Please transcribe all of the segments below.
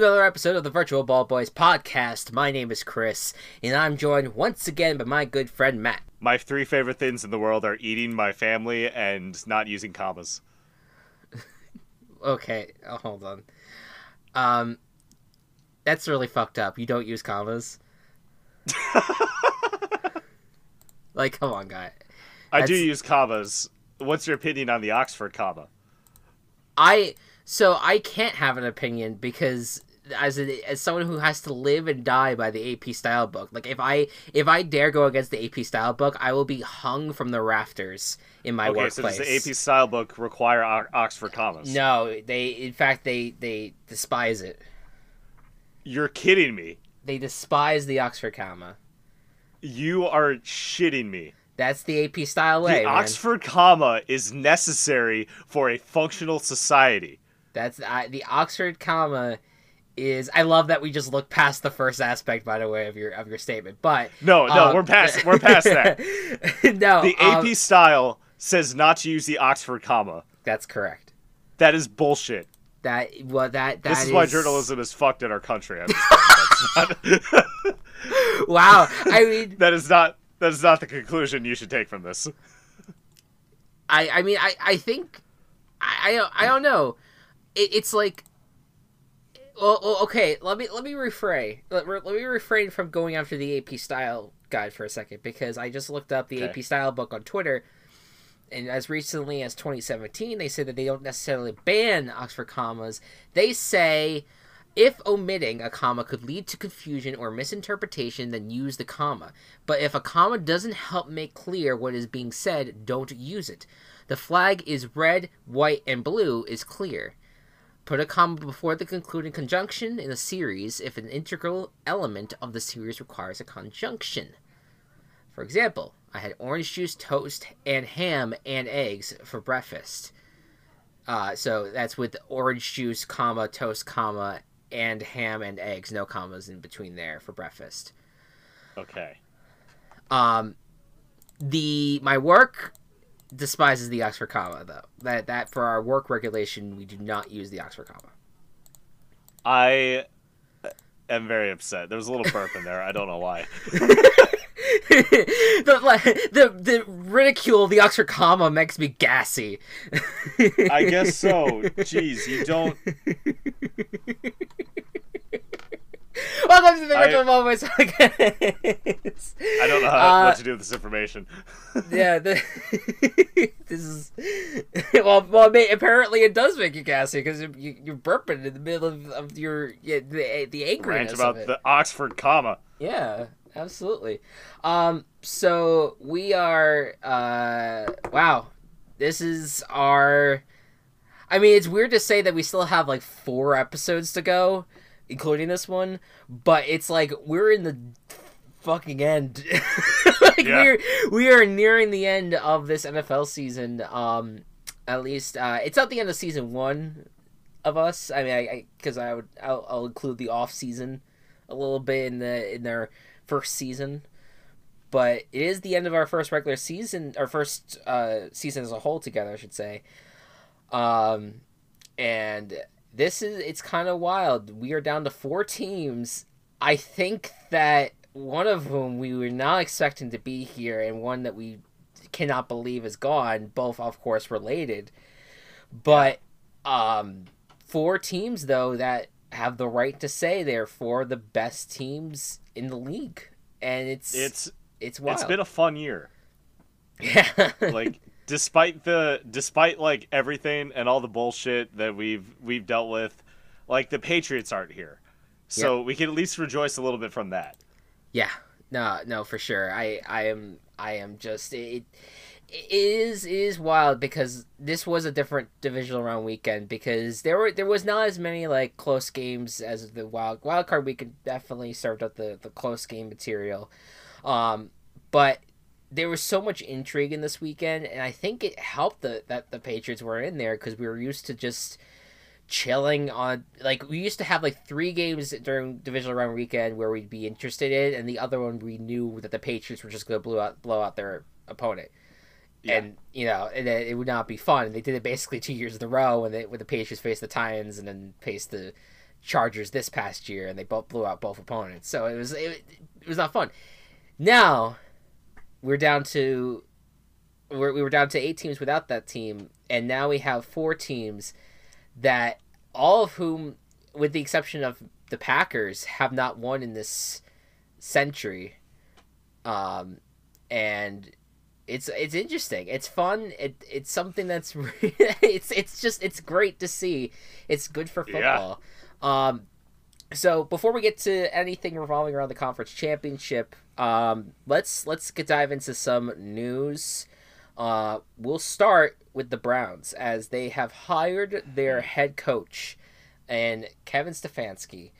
to another episode of the Virtual Ball Boys podcast. My name is Chris, and I'm joined once again by my good friend Matt. My three favorite things in the world are eating my family and not using commas. Okay, oh, hold on. Um, that's really fucked up. You don't use commas. like, come on, guy. I do use commas. What's your opinion on the Oxford comma? I so I can't have an opinion because as a, as someone who has to live and die by the AP style book, like if I if I dare go against the AP style book, I will be hung from the rafters in my okay, so does the AP style book require Oxford commas? No, they in fact they they despise it. You're kidding me. They despise the Oxford comma. You are shitting me. That's the AP style way. the man. Oxford comma is necessary for a functional society. That's I, the Oxford comma is. I love that we just look past the first aspect, by the way, of your of your statement. But No, no, um, we're past we're past that. no, The AP um, style says not to use the Oxford comma. that's correct. That is bullshit. That well, that that This is why journalism is fucked in our country. I'm just saying. That's not- Wow, I mean, that is not that is not the conclusion you should take from this. I I mean, I I think I I, don't- I don't know. It, it's like. Well, okay. Let me let me refrain. Let, let me refrain from going after the AP style guide for a second because I just looked up the Okay. AP style book on Twitter, and as recently as 2017, they said that they don't necessarily ban Oxford commas. They say if omitting a comma could lead to confusion or misinterpretation, then use the comma. But if a comma doesn't help make clear what is being said, don't use it. The flag is red, white, and blue is clear. Put a comma before the concluding conjunction in a series if an integral element of the series requires a conjunction. For example, I had orange juice, toast, and ham and eggs for breakfast. Uh, so that's with orange juice, comma, toast, comma, and ham and eggs, no commas in between there for breakfast. Okay. Um, the my work despises the Oxford comma though. That that for our work regulation, we do not use the Oxford comma. I uh, am very upset. There was a little burp in there. I don't know why. the, the the ridicule of the Oxford comma makes me gassy. I guess so. Jeez, you don't. Welcome to the I- virtual moments. I don't know how, Uh, what to do with this information. yeah, the, this is well. Well, apparently it does make you gassy because you, you're burping in the middle of, of your yeah, the the Rant angriness about of it. the Oxford comma. Yeah, absolutely. Um, so we are. Uh, wow, this is our. I mean, it's weird to say that we still have like four episodes to go, including this one, but it's like we're in the fucking end. like Yeah. we're we are nearing the end of this NFL season. Um, at least uh, it's not the end of season one of us. I mean, I because I, would I'll, I'll include the off season a little bit in the in their first season, but it is the end of our first regular season, our first uh, season as a whole together, I should say. Um, and this is it's kind of wild. We are down to four teams. I think that one of whom we were not expecting to be here, and one that we cannot believe is gone. Both, of course, related, but um, four teams though that have the right to say they're four of the best teams in the league, and it's It's it's wild. it's been a fun year. yeah, Like despite the despite like everything and all the bullshit that we've we've dealt with, like the Patriots aren't here. So we can at least rejoice a little bit from that. Yeah, no, no, for sure. I, I am, I am just it. It is it is wild because this was a different divisional round weekend because there were there was not as many like close games as the wild wild card weekend definitely served up the the close game material, um, but there was so much intrigue in this weekend and I think it helped the, that the Patriots were in there because we were used to just chilling on like we used to have like three games during divisional round weekend where we'd be interested in and the other one we knew that the Patriots were just going to blow out blow out their opponent. Yeah. And you know, and it it would not be fun. And they did it basically two years in a row when they when the Patriots faced the Titans and then faced the Chargers this past year, and they both blew out both opponents. So it was it, it was not fun. Now we're down to we're, we were down to eight teams without that team, and now we have four teams that all of whom, with the exception of the Packers, have not won in this century. Um, and it's it's interesting. It's fun. It it's something that's it's it's just it's great to see. It's good for football. Yeah. Um, so before we get to anything revolving around the conference championship, um, let's let's get dive into some news. Uh, we'll start with the Browns as they have hired their head coach and Kevin Stefanski,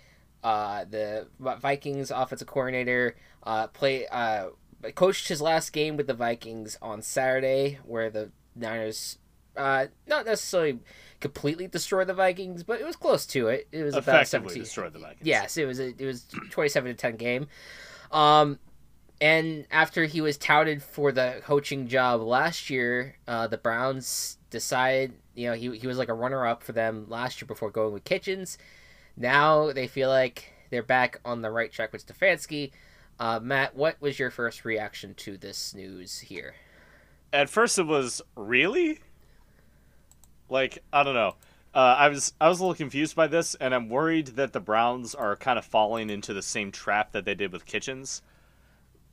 uh, the Vikings offensive coordinator, uh, play uh, coached his last game with the Vikings on Saturday, where the Niners uh, not necessarily completely destroyed the Vikings, but it was close to it. It was about seventeen. destroyed the Vikings. Yes, it was. A, it was twenty-seven to ten game. Um, and after he was touted for the coaching job last year, uh, the Browns decided, you know, he, he was like a runner up for them last year before going with Kitchens. Now they feel like they're back on the right track with Stefanski. Uh, Matt, what was your first reaction to this news here? At first, it was really like I don't know. Uh, I was I was a little confused by this, and I'm worried that the Browns are kind of falling into the same trap that they did with Kitchens,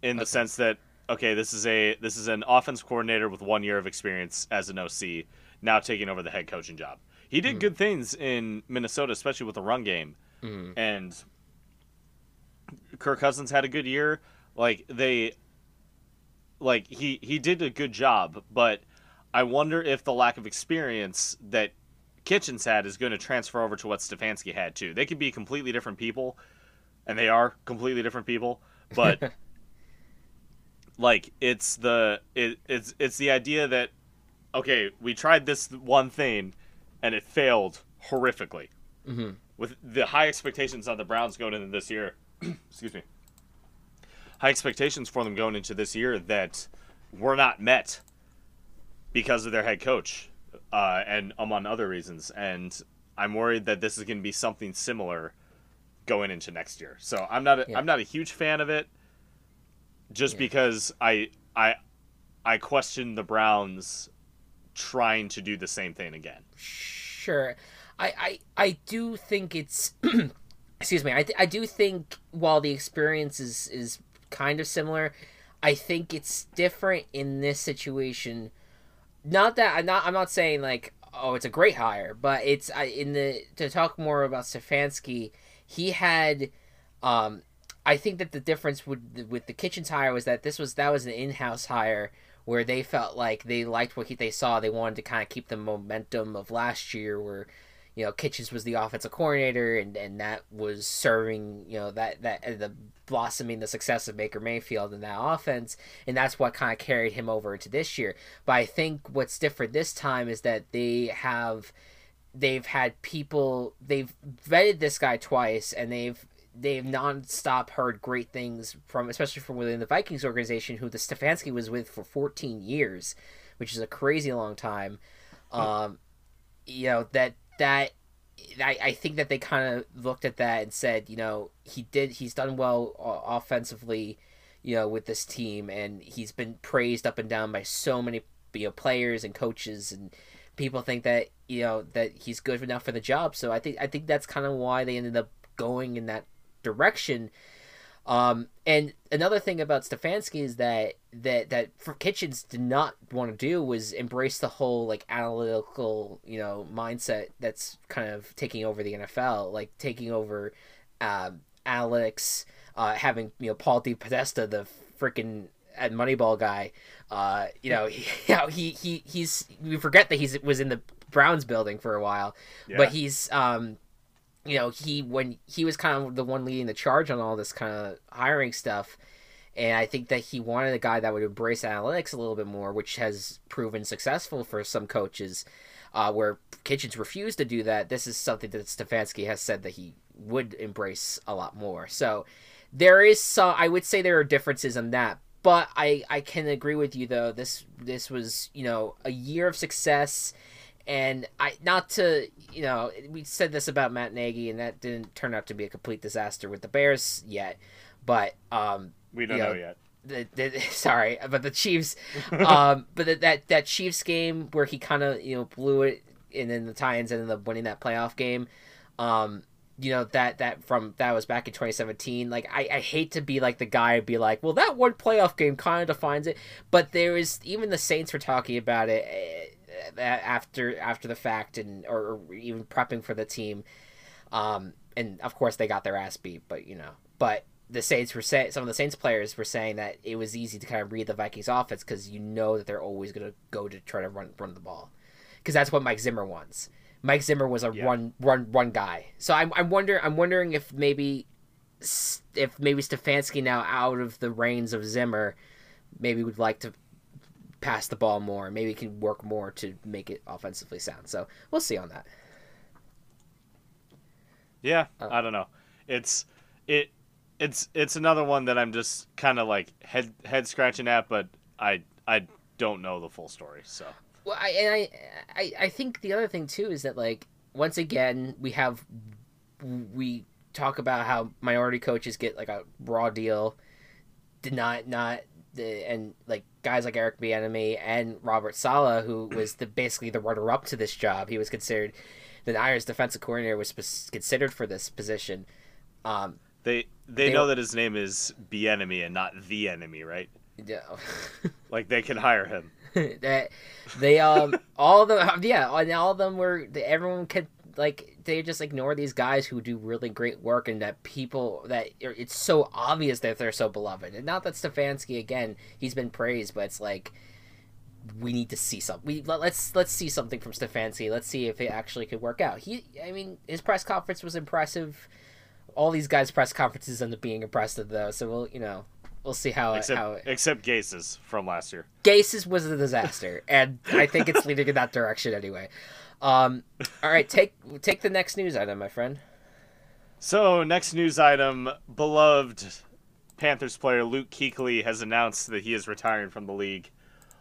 in okay. the sense that okay, this is a this is an offense coordinator with one year of experience as an OC, now taking over the head coaching job. He did mm good things in Minnesota, especially with the run game, mm and Kirk Cousins had a good year. Like they like he he did a good job, but I wonder if the lack of experience that Kitchens had is going to transfer over to what Stefanski had too. They could be completely different people, and they are completely different people, but like it's the it, it's it's the idea that okay, we tried this one thing and it failed horrifically. Mm-hmm. With the high expectations on the Browns going into this year, excuse me, high expectations for them going into this year that were not met because of their head coach uh, and among other reasons. And I'm worried that this is going to be something similar going into next year. So I'm not a, yeah. I'm not a huge fan of it, just yeah. because I I I question the Browns trying to do the same thing again. Sure, I I, I do think it's excuse me. I, th- I do think while the experience is is kind of similar, I think it's different in this situation. Not that I'm not I'm not saying like oh it's a great hire, but it's I, in the to talk more about Stefanski, he had um I think that the difference with with the Kitchens hire was that this was that was an in-house hire where they felt like they liked what he, they saw. They wanted to kind of keep the momentum of last year where you know Kitchens was the offensive coordinator and and that was serving you know that that uh, the blossoming the success of Baker Mayfield in that offense and that's what kind of carried him over into this year. But I think what's different this time is that they have they've had people they've vetted this guy twice and they've they've nonstop heard great things from especially from within the Vikings organization who the Stefanski was with for 14 years which is a crazy long time. Um you know that that I, I think that they kind of looked at that and said, you know, he did he's done well offensively, you know, with this team, and he's been praised up and down by so many you know players and coaches, and people think that you know that he's good enough for the job. So I think I think that's kind of why they ended up going in that direction. Um, and another thing about Stefanski is that that that for Kitchens did not want to do was embrace the whole like analytical you know mindset that's kind of taking over the NFL, like taking over um, analytics, uh, having you know Paul DePodesta, the freaking at Moneyball guy, uh, you know, he, you know, he he he's we forget that he's was in the Browns building for a while, yeah. but he's um you know, he when he was kind of the one leading the charge on all this kind of hiring stuff. And I think that he wanted a guy that would embrace analytics a little bit more, which has proven successful for some coaches. Uh, where Kitchens refused to do that, this is something that Stefanski has said that he would embrace a lot more. So there is some, I would say there are differences in that, but I I can agree with you though. This this was you know a year of success And I not to you know we said this about Matt Nagy, and that didn't turn out to be a complete disaster with the Bears yet. But um, we don't you know, know, yet. the, the, sorry, but the Chiefs, um, but the, that that Chiefs game where he kind of you know blew it, and then the Titans ended up winning that playoff game. Um, you know that that from that was back in 2017. Like I, I hate to be like the guy and be like, well, that one playoff game kind of defines it. But there is even the Saints were talking about it uh, after after the fact and or, or even prepping for the team. Um, and of course they got their ass beat, but you know, but the Saints were saying some of the Saints players were saying that it was easy to kind of read the Vikings offense because you know that they're always going to go to try to run run the ball because that's what Mike Zimmer wants. Mike Zimmer was a Yeah. run run run guy. So I'm I'm wonder I'm wondering if maybe if maybe Stefanski now out of the reins of Zimmer, maybe would like to pass the ball more. Maybe can work more to make it offensively sound. So we'll see on that. Yeah, Oh. I don't know. It's it it's it's another one that I'm just kind of like head head scratching at, but I I don't know the full story. So Well, I and I, I I think the other thing too is that like once again we have we talk about how minority coaches get like a raw deal, did not not the and like guys like Eric Bieniemy and Robert Saleh, who was the basically the runner up to this job. He was considered the Irish defensive coordinator was considered for this position. Um, they they, They- know that his name is the enemy and not the enemy, right? yeah. Like they can hire him. that they um all of them yeah and all of them were everyone could like they just ignore these guys who do really great work and that people that it's so obvious that they're so beloved and not that Stefanski again he's been praised but it's like we need to see something we let, let's let's see something from Stefanski let's see if it actually could work out he I mean his press conference was impressive all these guys press conferences end up being impressive though so we'll you know we'll see how it, Except how it, except Gase's from last year. Gase's was a disaster, and I think it's leading in that direction anyway. Um, all right, take take the next news item, my friend. So next news item: beloved Panthers player Luke Kuechly has announced that he is retiring from the league.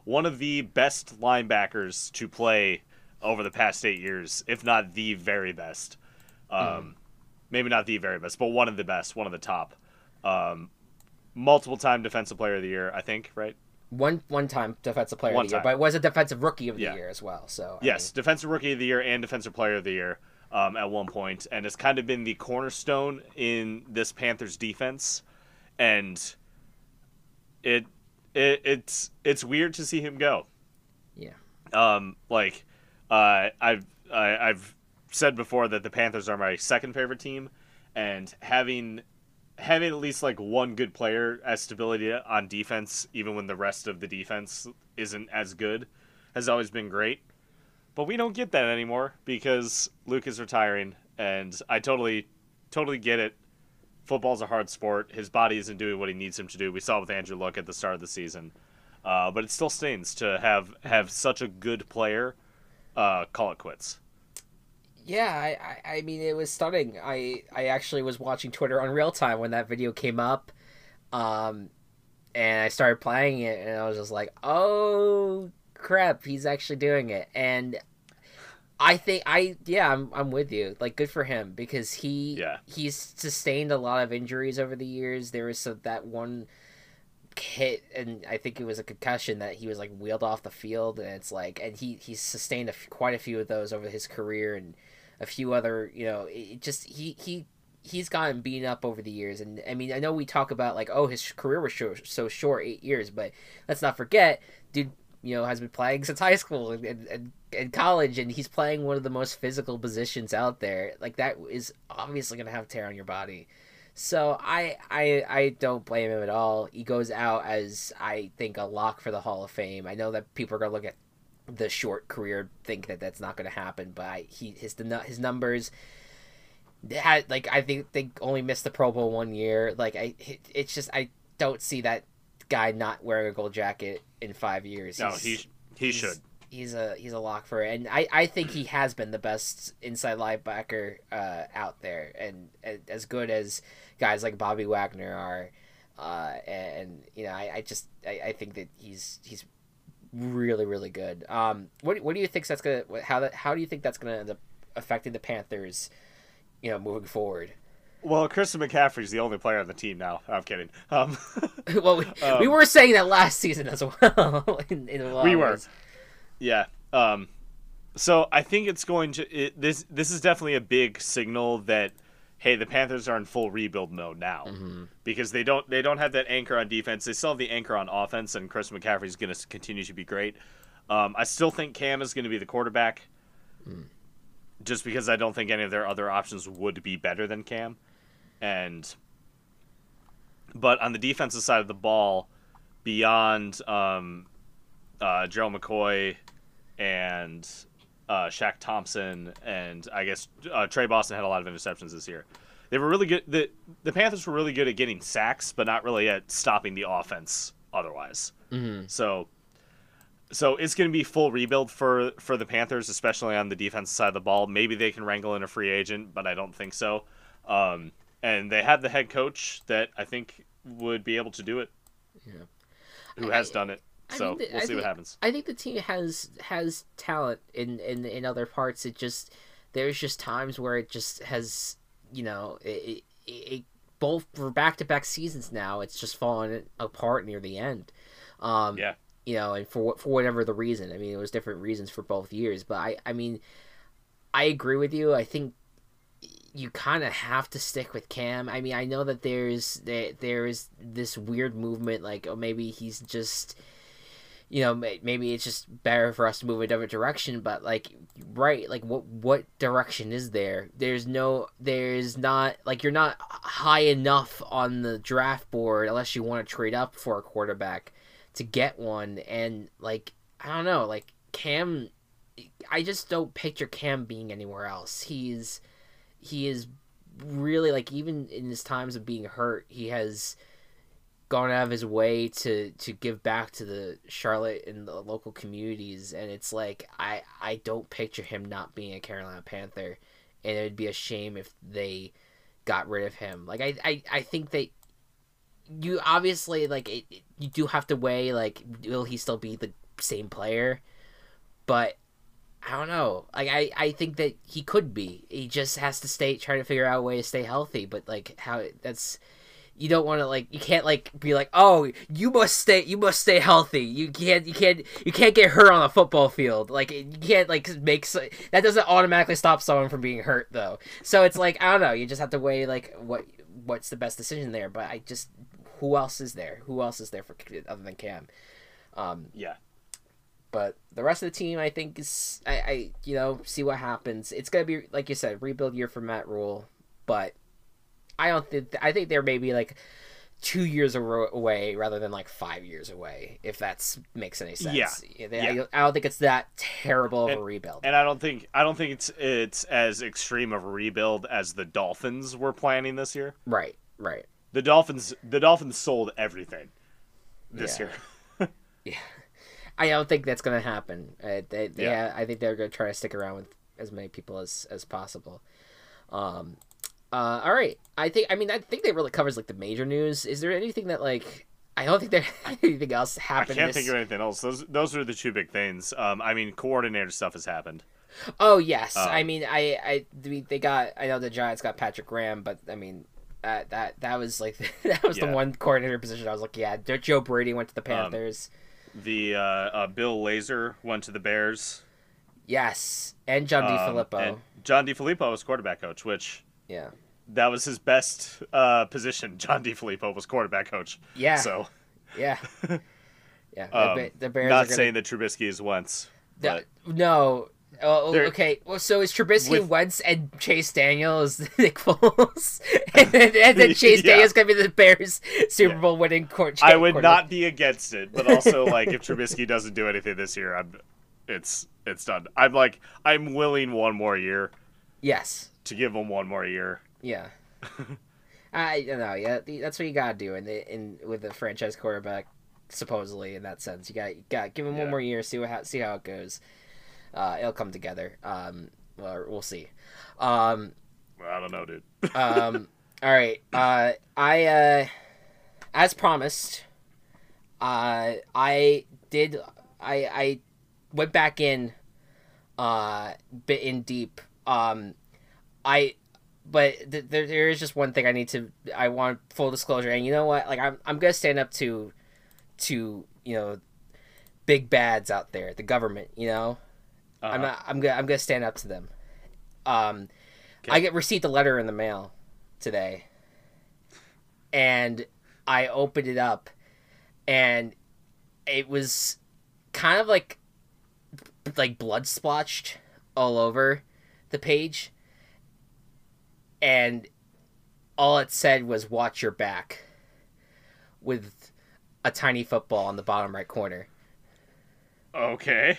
One of the best linebackers to play over the past eight years, if not the very best. Um, Maybe not the very best, but one of the best, one of the top. Um, multiple time defensive player of the year, I think, right? One one time defensive player One of the year, time. but it was a defensive rookie of the Yeah. year as well. So I Yes, defensive rookie of the year and defensive player of the year um, at one point, and it's kind of been the cornerstone in this Panthers defense. And it, it it's it's weird to see him go. Yeah. Um, like, uh, I've I, I've said before that the Panthers are my second favorite team, and having having at least like one good player as stability on defense, even when the rest of the defense isn't as good, has always been great. But we don't get that anymore because Luke is retiring, and I totally, totally get it. Football's a hard sport. His body isn't doing what he needs him to do. We saw with Andrew Luck at the start of the season, uh, but it still stings to have have such a good player uh, call it quits. Yeah, I, I, I mean, it was stunning. I, I actually was watching Twitter on real time when that video came up, um, and I started playing it, and I was just like, "Oh crap, he's actually doing it!" And I think I, yeah, I'm, I'm with you. Like, good for him because he, Yeah. he's sustained a lot of injuries over the years. There was some, that one hit, and I think it was a concussion that he was like wheeled off the field, and it's like, and he he's sustained a f- quite a few of those over his career, and a few other, you know, it just he he he's gotten beaten up over the years, and I mean, I know we talk about like, oh, his career was so, so short, eight years, but let's not forget, dude. You know, has been playing since high school and, and, and, and college, and he's playing one of the most physical positions out there. Like that is obviously going to have tear on your body. So I, I I don't blame him at all. He goes out as I think a lock for the Hall of Fame. I know that people are gonna look at the short career, think that that's not gonna happen, but I, he his the his numbers had like I think they only missed the Pro Bowl one year. Like I, it, it's just I don't see that guy not wearing a gold jacket in five years. No, He's- he he he's- should. He's a he's a lock for it, and I, I think he has been the best inside linebacker uh, out there, and, and as good as guys like Bobby Wagner are, uh, and you know I, I just I, I think that he's he's really really good. Um, what what do you think that's gonna how that how do you think that's gonna end up affecting the Panthers? You know, moving forward. Well, Christian McCaffrey's the only player on the team now. I'm kidding. Um, well, we, um, we, were saying that last season as well. in, in we were. Ways. Yeah. Um, so I think it's going to it, this. This is definitely a big signal that hey, the Panthers are in full rebuild mode now mm-hmm. because they don't they don't have that anchor on defense. They still have the anchor on offense, and Chris McCaffrey is going to continue to be great. Um, I still think Cam is going to be the quarterback, mm. just because I don't think any of their other options would be better than Cam, and but on the defensive side of the ball, beyond um, uh, Gerald McCoy and uh, Shaq Thompson, and I guess uh, Tre Boston had a lot of interceptions this year. They were really good. The the Panthers were really good at getting sacks, but not really at stopping the offense otherwise. Mm-hmm. So, so it's going to be full rebuild for for the Panthers, especially on the defensive side of the ball. Maybe they can wrangle in a free agent, but I don't think so. Um, and they have the head coach that I think would be able to do it. Yeah, who has I, done it. So the, we'll I see think, what happens. I think the team has has talent in in in other parts. It just there's just times where it just has you know it, it, it both for back to back seasons now. It's just fallen apart near the end. Um, yeah. You know, and for for whatever the reason. I mean, it was different reasons for both years, but I I mean, I agree with you. I think you kind of have to stick with Cam. I mean, I know that there's there, there is this weird movement like oh maybe he's just you know maybe it's just better for us to move a different direction but like right like what what direction is there? There's no there's not like you're not high enough on the draft board unless you want to trade up for a quarterback to get one and like i don't know like cam i just don't picture cam being anywhere else. He's he is really like even in his times of being hurt he has gone out of his way to to give back to the Charlotte and the local communities and it's like I I don't picture him not being a Carolina Panther and it would be a shame if they got rid of him. Like I I, I think that you obviously like it, you do have to weigh like will he still be the same player? But I don't know. Like I, I think that he could be. He just has to stay try to figure out a way to stay healthy. But like how that's you don't want to like you can't like be like oh you must stay you must stay healthy. You can't you can't you can't get hurt on a football field. Like you can't like make that doesn't automatically stop someone from being hurt though. So it's like i don't know you just have to weigh like what what's the best decision there but i just who else is there? Who else is there for other than cam? Um yeah. but the rest of the team i think is i i you know see what happens. It's gonna be like you said rebuild year for Matt Rhule but I don't think I think they're maybe like two years away rather than like five years away. If that makes any sense. Yeah. Yeah. I, I, don't think it's that terrible of and, a rebuild. And I don't think I don't think it's it's as extreme of a rebuild as the Dolphins were planning this year. Right. Right. The Dolphins the Dolphins sold everything this yeah. year. yeah. I don't think that's going to happen. Uh, they, they, yeah. I think they're going to try to stick around with as many people as as possible. Um, uh, all right. I think. I mean, I think that really covers like the major news. Is there anything that like? I don't think there anything else happened. I can't this... think of anything else. Those those are the two big things. Um, I mean, coordinator stuff has happened. Oh yes, um, I mean, I I they got. I know the Giants got Patrick Graham, but I mean, that that that was like that was yeah. the one coordinator position I was like, yeah. Joe Brady went to the um, Panthers. Um, the uh, uh, Bill Lazor went to the Bears. Yes, and John um, DeFilippo. John DeFilippo was quarterback coach, which yeah, that was his best uh, position. John DeFilippo was quarterback coach. Yeah. So. Yeah. Yeah. Um, the, the Bears. Not gonna... saying that Trubisky is. But... No. Oh, okay. Well, so is Trubisky with... Wentz and Chase Daniels is Nick Foles, and, then, and then Chase yeah. Daniel's gonna be the Bears Super yeah. Bowl winning court. I would not be against it, but also like if Trubisky doesn't do anything this year, I'm, it's it's done. I'm like I'm willing one more year. Yes. To give him one more year. Yeah. I don't know. Yeah, that's what you gotta do in the in with the franchise quarterback. Supposedly, in that sense, you got you got give him yeah. one more year, see what see how it goes. Uh, it'll come together. Um, well, we'll see. Um, well, I don't know, dude. um, all right. Uh, I uh, as promised, uh, I did I I went back in, uh, bit in deep. Um, I, but th- there there is just one thing I need to. I want full disclosure, and you know what? Like I'm I'm gonna stand up to, to you know, big bads out there, the government. You know, Uh-huh. I'm not. I'm gonna. I'm gonna stand up to them. Um, I get received a letter in the mail today, and I opened it up, and it was kind of like like blood splotched all over the page, and all it said was "Watch your back," with a tiny football on the bottom right corner. Okay.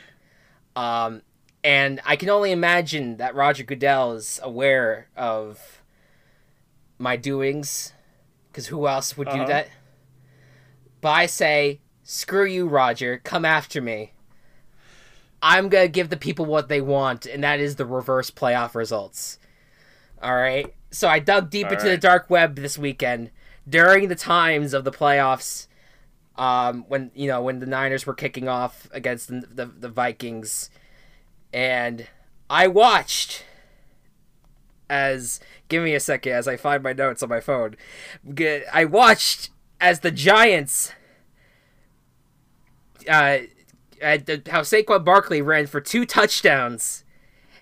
Um, and I can only imagine that Roger Goodell is aware of my doings, because who else would do Uh-huh. that? But I say, screw you, Roger. Come after me. I'm gonna give the people what they want, and that is the reverse playoff results. All right. So I dug deep All into the dark web this weekend during the times of the playoffs um, when you know when the Niners were kicking off against the, the, the Vikings, and I watched as give me a second as I find my notes on my phone. I watched as the Giants, uh, how Saquon Barkley ran for two touchdowns,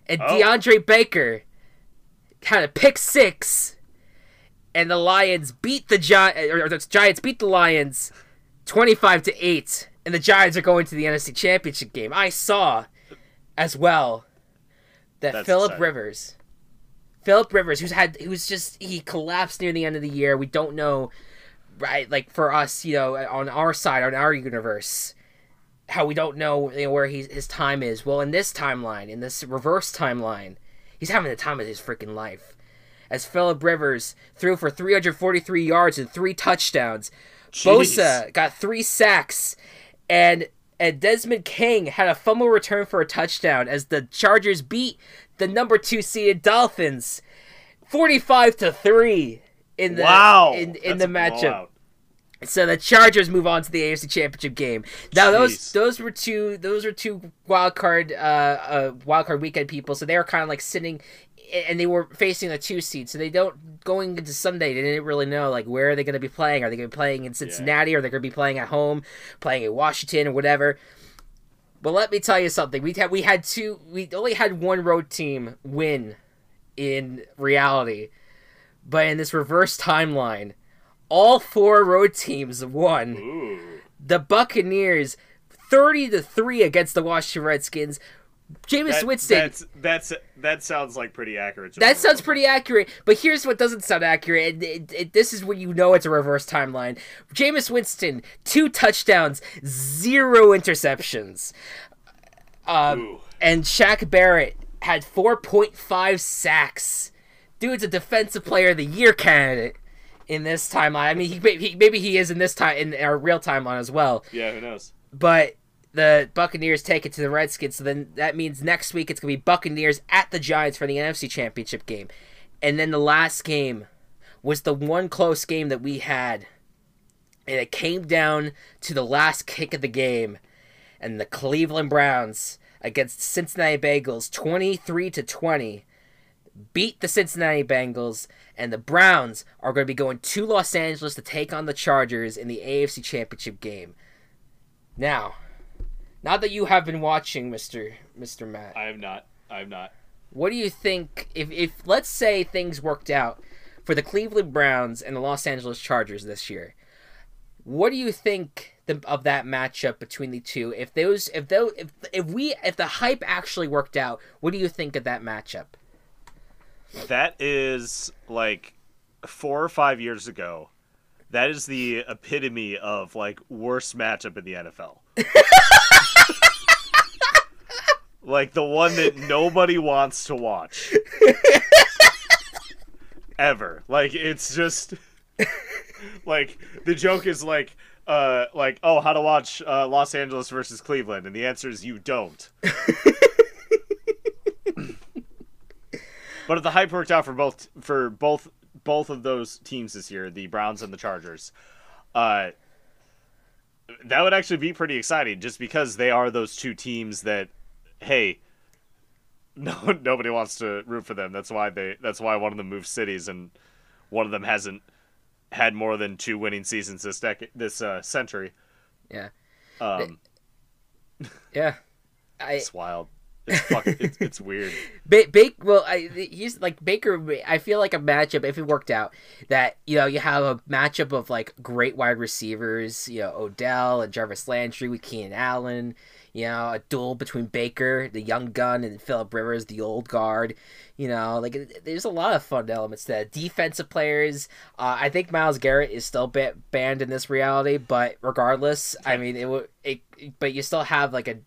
and Oh. DeAndre Baker had a pick six, and the Lions beat the Gi- or the Giants beat the Lions 25 to 8 and the Giants are going to the NFC Championship game. I saw as well that That's Philip exciting. Rivers Philip Rivers who's had who's just he collapsed near the end of the year. We don't know right like for us, you know, on our side on our universe how we don't know, you know where he's, his time is. Well, in this timeline, in this reverse timeline, he's having the time of his freaking life. As Philip Rivers threw for 343 yards and three touchdowns, Jeez. Bosa got three sacks, and and Desmond King had a fumble return for a touchdown as the Chargers beat the number two seeded Dolphins, forty five to three in the wow. in, in That's the matchup. So the Chargers move on to the AFC Championship game. Now those Jeez. those were two those were two wild card uh, uh wild card weekend people. So they were kind of like sitting, and they were facing a two seed. So they don't going into Sunday. They didn't really know like where are they going to be playing. Are they going to be playing in Cincinnati? Or are they going to be playing at home, playing in Washington or whatever? But let me tell you something. We had we had two. We only had one road team win in reality, but in this reverse timeline, all four road teams won. Ooh. The Buccaneers, thirty to three against the Washington Redskins. Jameis That, Winston. that's that's that sounds like pretty accurate. That sounds pretty accurate, but here's what doesn't sound accurate. And it, it, this is when you know it's a reverse timeline. Jameis Winston, two touchdowns, zero interceptions. Um, and Shaq Barrett had 4.5 sacks. Dude's a defensive player of the year candidate in this timeline. I mean, he, he maybe he is in this time in our real timeline as well. Yeah, who knows? But the Buccaneers take it to the Redskins, so then that means next week it's gonna be Buccaneers at the Giants for the NFC Championship game, and then the last game was the one close game that we had, and it came down to the last kick of the game, and the Cleveland Browns against Cincinnati Bengals, twenty three to twenty, beat the Cincinnati Bengals, and the Browns are going to be going to Los Angeles to take on the Chargers in the AFC Championship game. Now, now that you have been watching, Mister Mister Matt, I have not. I have not. what do you think if if let's say things worked out for the Cleveland Browns and the Los Angeles Chargers this year? What do you think the, of that matchup between the two? If those if those if if we if the hype actually worked out, what do you think of that matchup? That is like four or five years ago. That is the epitome of like worst matchup in the NFL. like the one that nobody wants to watch. Ever. Like it's just like the joke is like uh like oh how to watch uh, Los Angeles versus Cleveland and the answer is you don't. But if the hype worked out for both for both both of those teams this year, the Browns and the Chargers, uh, that would actually be pretty exciting, just because they are those two teams that, hey, no nobody wants to root for them. That's why they. That's why one of them moved cities, and one of them hasn't had more than two winning seasons this decade, this uh, century. Yeah. Um, Yeah. I it's wild. It's it's, it's weird. ba- Bake well I he's like Baker I feel like a matchup if it worked out that you know you have a matchup of like great wide receivers, you know, Odell and Jarvis Landry with Keenan Allen, you know, a duel between Baker, the young gun, and Philip Rivers, the old guard. You know, like there's a lot of fun elements to that. Defensive players, uh, I think Myles Garrett is still ba- banned in this reality, but regardless, I mean, it would. It, but you still have like a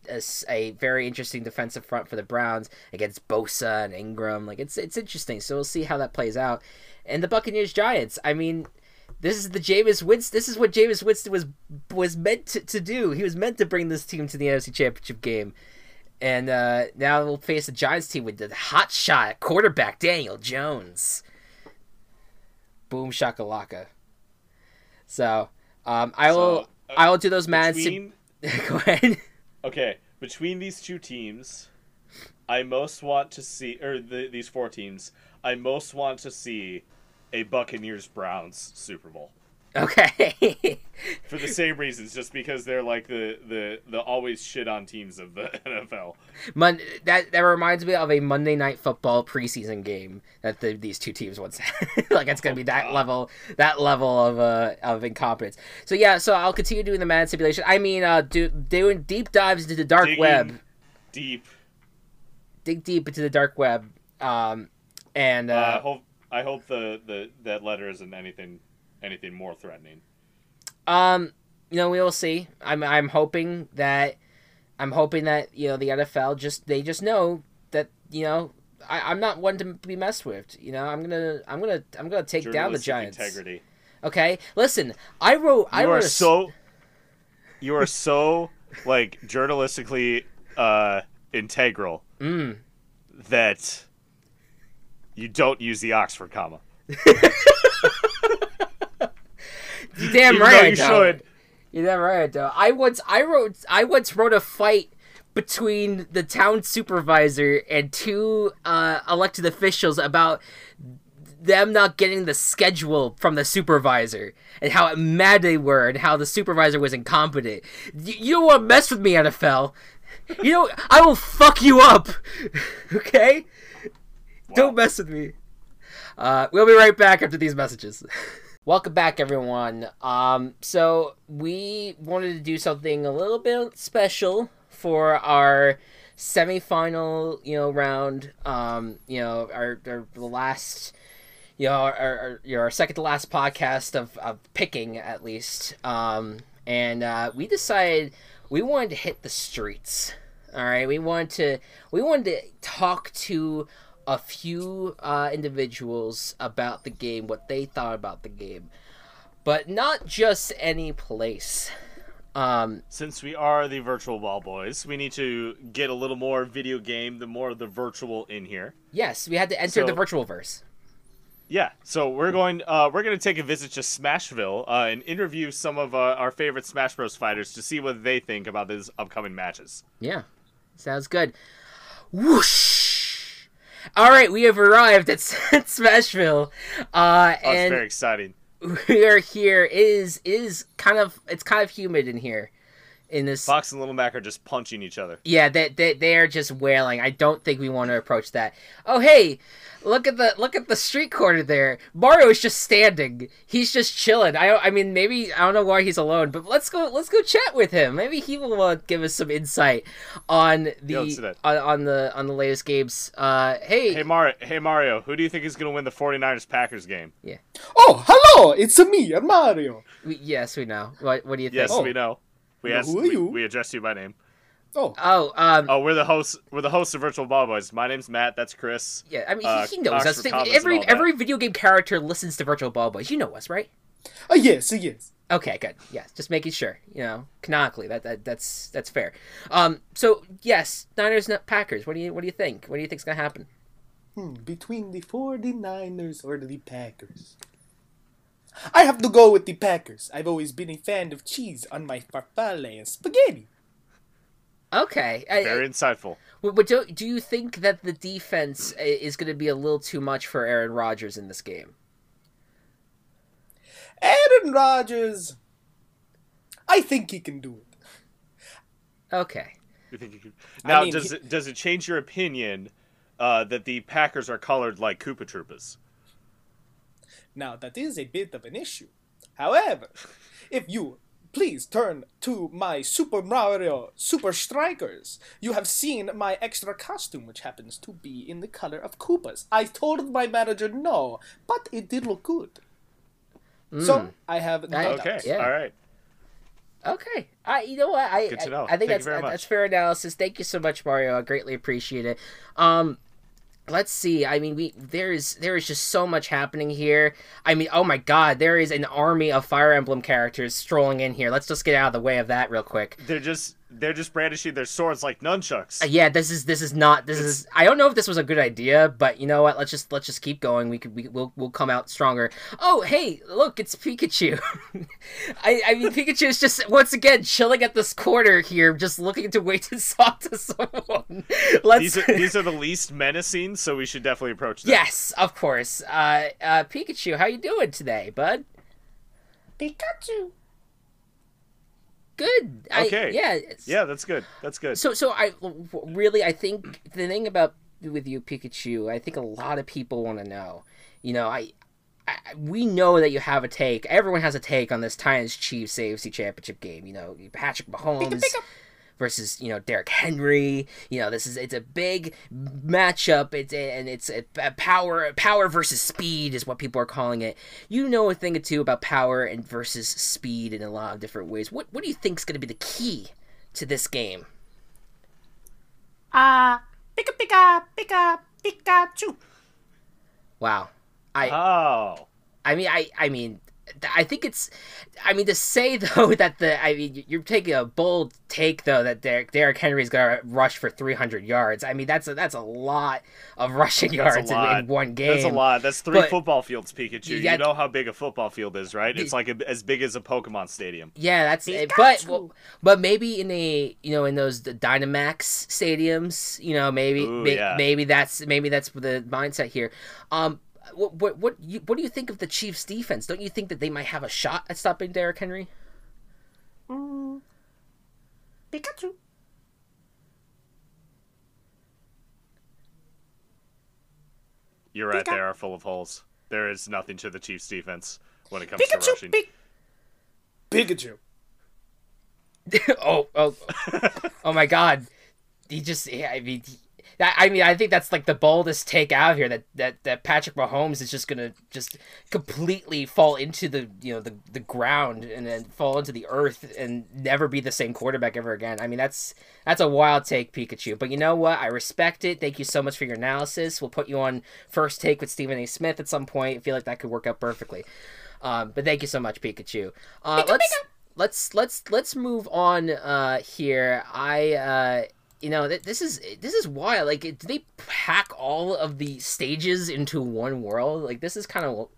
a very interesting defensive front for the Browns against Bosa and Ingram. Like it's it's interesting. So we'll see how that plays out. And the Buccaneers Giants. I mean, this is the Jameis Winston. This is what Jameis Winston was was meant to, to do. He was meant to bring this team to the NFC Championship game. And uh, now we'll face a Giants team with the hot shot quarterback Daniel Jones. Boom shakalaka. So um, I will So, uh, I will do those man. Between, Go ahead. okay, between these two teams, I most want to see, or the, these four teams, I most want to see a Buccaneers Browns Super Bowl. Okay. for the same reasons, just because they're like the the the always shit on teams of the NFL. Mon- that that reminds me of a Monday Night Football preseason game that the, these two teams once had. like it's gonna be that God. level that level of uh of incompetence. So yeah, so I'll continue doing the mad simulation. I mean, uh, do, doing deep dives into the dark web, deep. dig deep into the dark web, um, and Uh, uh, I hope the, the that letter isn't anything anything more threatening. Um, you know, we will see. I'm I'm hoping that I'm hoping that you know the NFL just they just know that you know I, I'm not one to be messed with. You know, I'm gonna I'm gonna I'm gonna take down the Giants. Integrity. Okay, listen, I wrote I wrote are a so. You are so like journalistically uh, integral Mm. that you don't use the Oxford comma. You damn Even right I you don't. should. You're damn right I don't. I once I wrote I once wrote a fight between the town supervisor and two uh, elected officials about them not getting the schedule from the supervisor and how mad they were and how the supervisor was incompetent. You, you don't want to mess with me, NFL. You know I will fuck you up. okay? Don't mess with me. Uh, we'll be right back after these messages. Welcome back, everyone. Um, so we wanted to do something a little bit special for our semifinal, you know, round. Um, you know, our, our the last, you know, our, our, you know, our second to last podcast of, of picking at least. Um, and uh, we decided we wanted to hit the streets. All right, we wanted to we wanted to talk to a few uh, individuals about the game, what they thought about the game, but not just any place. Um, Since we are the virtual ball boys, we need to get a little more video game, the more of the virtual in here. yes, we had to enter the virtual verse. Yeah, so we're going. Uh, we're going to take a visit to Smashville uh, and interview some of uh, our favorite Smash Bros. fighters to see what they think about these upcoming matches. Yeah, sounds good. Whoosh! All right, we have arrived at Smashville, uh, Oh, it's and very exciting. we are here. It is it is kind of it's kind of humid in here, in this. Fox and Little Mac are just punching each other. Yeah, they they they are just wailing. I don't think we want to approach that. Oh hey, look at the look at the street corner there. Mario is just standing. He's just chilling. I I mean maybe I don't know why he's alone, but let's go let's go chat with him. Maybe he will uh, give us some insight on the let's do that. on, on the on the latest games. Uh, hey, Hey Mario, hey Mario, who do you think is going to win the 49ers Packers game? Yeah. Oh, hello! It's me, Mario. we, yes, we know. What what do you think? Yes, Oh. we know. We Well, asked, who are we, you? we addressed you by name. Oh, Oh, um, Oh, we're the hosts. We're the hosts of Virtual Ball Boys. My name's Matt. That's Chris. yeah. I mean, uh, he, he knows us. Oxford Commas and Every all that. every video game character listens to Virtual Ball Boys. You know us, right? uh, yes, yes. Okay, good. Yes, just making sure. You know, canonically, that, that that's that's fair. Um, so yes, Niners, not Packers. What do you what do you think? What do you think's gonna happen? Hmm, between the 49ers or the Packers. I have to go with the Packers. I've always been a fan of cheese on my farfalle and spaghetti. Okay. Very I- insightful. But, but do, do you think that the defense is going to be a little too much for Aaron Rodgers in this game? Aaron Rodgers. I think he can do it. Okay. You think you could... I Now, mean, does he- it does it change your opinion uh, that the Packers are colored like Koopa Troopas? Now, that is a bit of an issue. However, if you please turn to my Super Mario Super Strikers, you have seen my extra costume, which happens to be in the color of Koopas. I told my manager no, but it did look good. So, I have no I- Okay, Yeah. all right. Okay. I you know what I Good to I- know. I, think Thank you that's very much. that's fair analysis. Thank you so much, Mario. I greatly appreciate it. Um let's see. I mean we there is there is just so much happening here. I mean, oh my god, there is an army of Fire Emblem characters strolling in here. Let's just get out of the way of that real quick. They're just they're just brandishing their swords like nunchucks. Uh, yeah, this is this is not this is I don't know if this was a good idea, but you know what? Let's just let's just keep going. We could we we'll we'll come out stronger. Oh, hey, look, it's Pikachu. I I mean Pikachu is just once again chilling at this corner here, just looking to wait to talk to someone. Let's These are these are the least menacing, so we should definitely approach them. Yes, of course. Uh uh Pikachu, how you doing today, bud? Pikachu. Good. I- Okay. yeah. it's- Yeah, that's good. That's good. So, so I really, I think the thing about with you, Pikachu, I think a lot of people want to know. You know, I, I, we know that you have a take. Everyone has a take on this Titans Chiefs AFC Championship game. You know, Patrick Mahomes versus you know Derrick Henry. You know, this is it's a big matchup. It's and it's a, a power power versus speed is what people are calling it. You know a thing or two about power and versus speed in a lot of different ways. What what do you think is going to be the key to this game? Ah, Pika Pika Pika Pikachu. Wow. I oh. I mean I I mean I think it's I mean to say though that the I mean you're taking a bold take though that Derek Derrick Henry's gonna rush for 300 yards. I mean that's a that's a lot of rushing yards in, in one game. That's a lot. That's three But- football fields, Pikachu. You You, know how big a football field is, right? It's like a, as big as a Pokemon stadium. Yeah, that's it. But well, but maybe in a you know in those the Dynamax stadiums, you know maybe Ooh, may- yeah. maybe that's maybe that's the mindset here. Um, what what what, you, what do you think of the Chiefs' defense? Don't you think that they might have a shot at stopping Derrick Henry? Mm. Pikachu. You're right. Pika- They are full of holes. There is nothing to the Chiefs' defense when it comes to rushing. Pik- Pikachu. oh oh oh my God! He just yeah, I mean. he- that, I mean, I think that's like the boldest take out here that, that, that Patrick Mahomes is just gonna just completely fall into the you know the, the ground and then fall into the earth and never be the same quarterback ever again. I mean, that's that's a wild take, Pikachu. But you know what? I respect it. Thank you so much for your analysis. We'll put you on first take with Stephen A. Smith at some point. I feel like that could work out perfectly. Um, but thank you so much, Pikachu. Uh, let's let's let's let's move on uh, here. I uh, you know th- this is this is wild. Like, do they pack all of the stages into one world? Like, this is kind of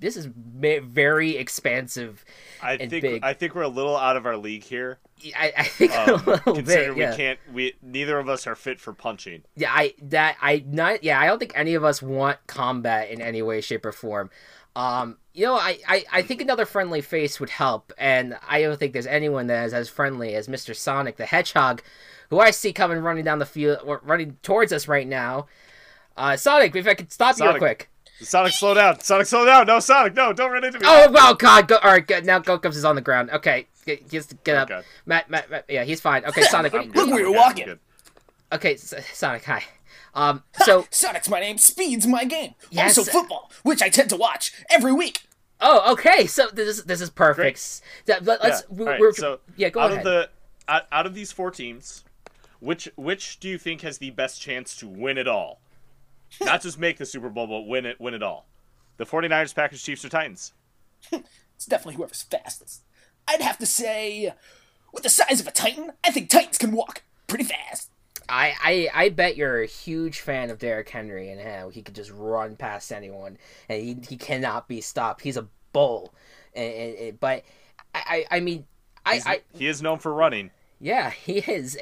this is ma- very expansive. I think big. I think we're a little out of our league here. I, I think Um, a little considering bit. Yeah. we can't, we neither of us are fit for punching. Yeah, I that I not yeah, I don't think any of us want combat in any way, shape, or form. Um, you know, I, I, I think another friendly face would help, and I don't think there's anyone that is as friendly as Mr. Sonic the Hedgehog, who I see coming running down the field, or running towards us right now. Uh, Sonic, if I could stop you real Sonic. quick. Sonic, slow down! Sonic, slow down! No, Sonic, no! Don't run into me! Oh, wow, God, go, all right, good. now Goku's is on the ground. Okay, get, just get up. Matt, Matt, Matt, yeah, he's fine. Okay, Sonic, what I'm do you- good, Look where I'm you're walking. okay, S- Sonic, hi. Um, so. Sonic's my name. Speed's my game. Yes. Also football, which I tend to watch every week. Oh, okay. So this is this is perfect. Th- Let, us Yeah. we, All right, we're, so yeah. Go out ahead. of the out, out of these four teams, which which do you think has the best chance to win it all? Not just make the Super Bowl, but win it win it all. The 49ers, Packers, Chiefs, or Titans? It's definitely whoever's fastest. I'd have to say, with the size of a Titan, I think Titans can walk pretty fast. I, I I bet you're a huge fan of Derrick Henry and how he could just run past anyone and he, he cannot be stopped. He's a bull. And, and, and- but I, I I mean I, I he is known for running. yeah, he is.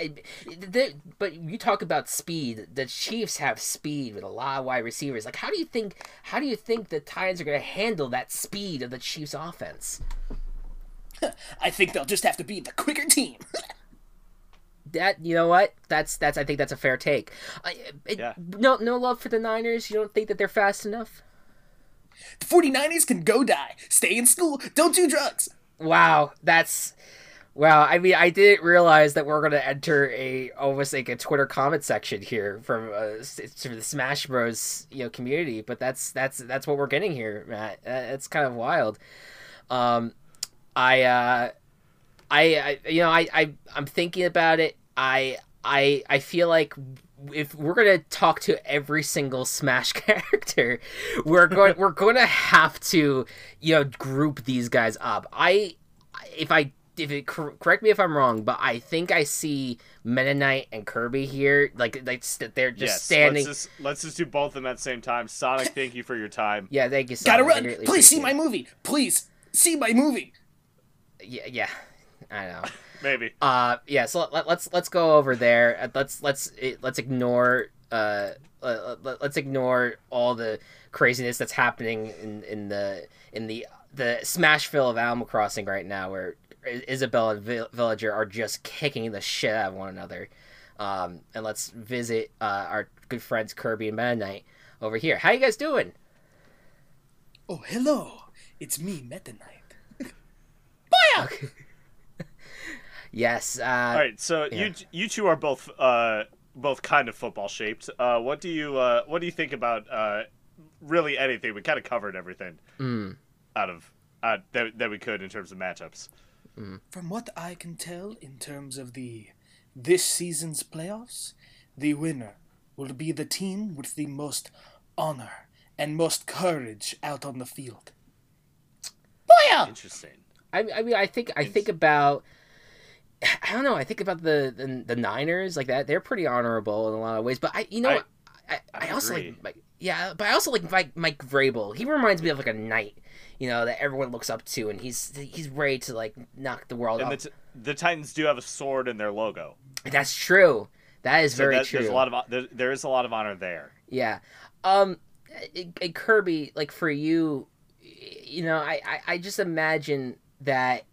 But you talk about speed. The Chiefs have speed with a lot of wide receivers. Like, how do you think? How do you think the Titans are going to handle that speed of the Chiefs' offense? I think they'll just have to be the quicker team. That you know what? That's that's. I think that's a fair take. I, it, Yeah. No, no love for the Niners. You don't think that they're fast enough? the 49ers can go die. Stay in school. Don't do drugs. Wow, that's. Wow, I mean, I didn't realize that we're gonna enter a almost like a Twitter comment section here from uh, from the Smash Bros. you know community, but that's that's that's what we're getting here, Matt. Uh, It's kind of wild. Um, I, uh, I, I, you know, I, I, I'm thinking about it. I, I, I feel like if we're gonna talk to every single Smash character, we're going, we're going to have to, you know, group these guys up. I, if I, if it correct me if I'm wrong, but I think I see Meta Knight and Kirby here, like, like st- they're just yes, standing. Let's just, let's just do both of them at the same time. Sonic, thank you for your time. Yeah, thank you. So much. Gotta run. Please see appreciate my movie. Please see my movie. Yeah, yeah, I know. Maybe. Uh, yeah. So let, let's let's go over there. Uh, Let's let's eh, let's ignore uh let, let- let's ignore all the craziness that's happening in in the in the the Smashville of Animal Crossing right now, where I- Isabelle and Vi- Villager are just kicking the shit out of one another. Um, and let's visit uh, our good friends Kirby and Meta Knight over here. How you guys doing? Oh, hello. It's me, Meta Knight. Yes. Uh, All right, so yeah. you you two are both uh both kind of football shaped. Uh, what do you uh what do you think about uh really anything? We kind of covered everything mm, out of uh, that that we could in terms of matchups. Mm. From what I can tell in terms of the this season's playoffs, the winner will be the team with the most honor and most courage out on the field. Booyah! Interesting. I, I mean, I think I think about. I don't know. I think about the, the the Niners like that. They're pretty honorable in a lot of ways. But I, you know, I- I, I, I also agree. like, yeah. But I also like Mike Mike Vrabel. He reminds me of like a knight, you know, that everyone looks up to, and he's he's ready to like knock the world And the, t- the Titans do have a sword in their logo. That's true. That is So very that, true. There's a lot of there, there is a lot of honor there. Yeah. Um, eh, eh, Kirby, like for you, you know, I, I, I just imagine that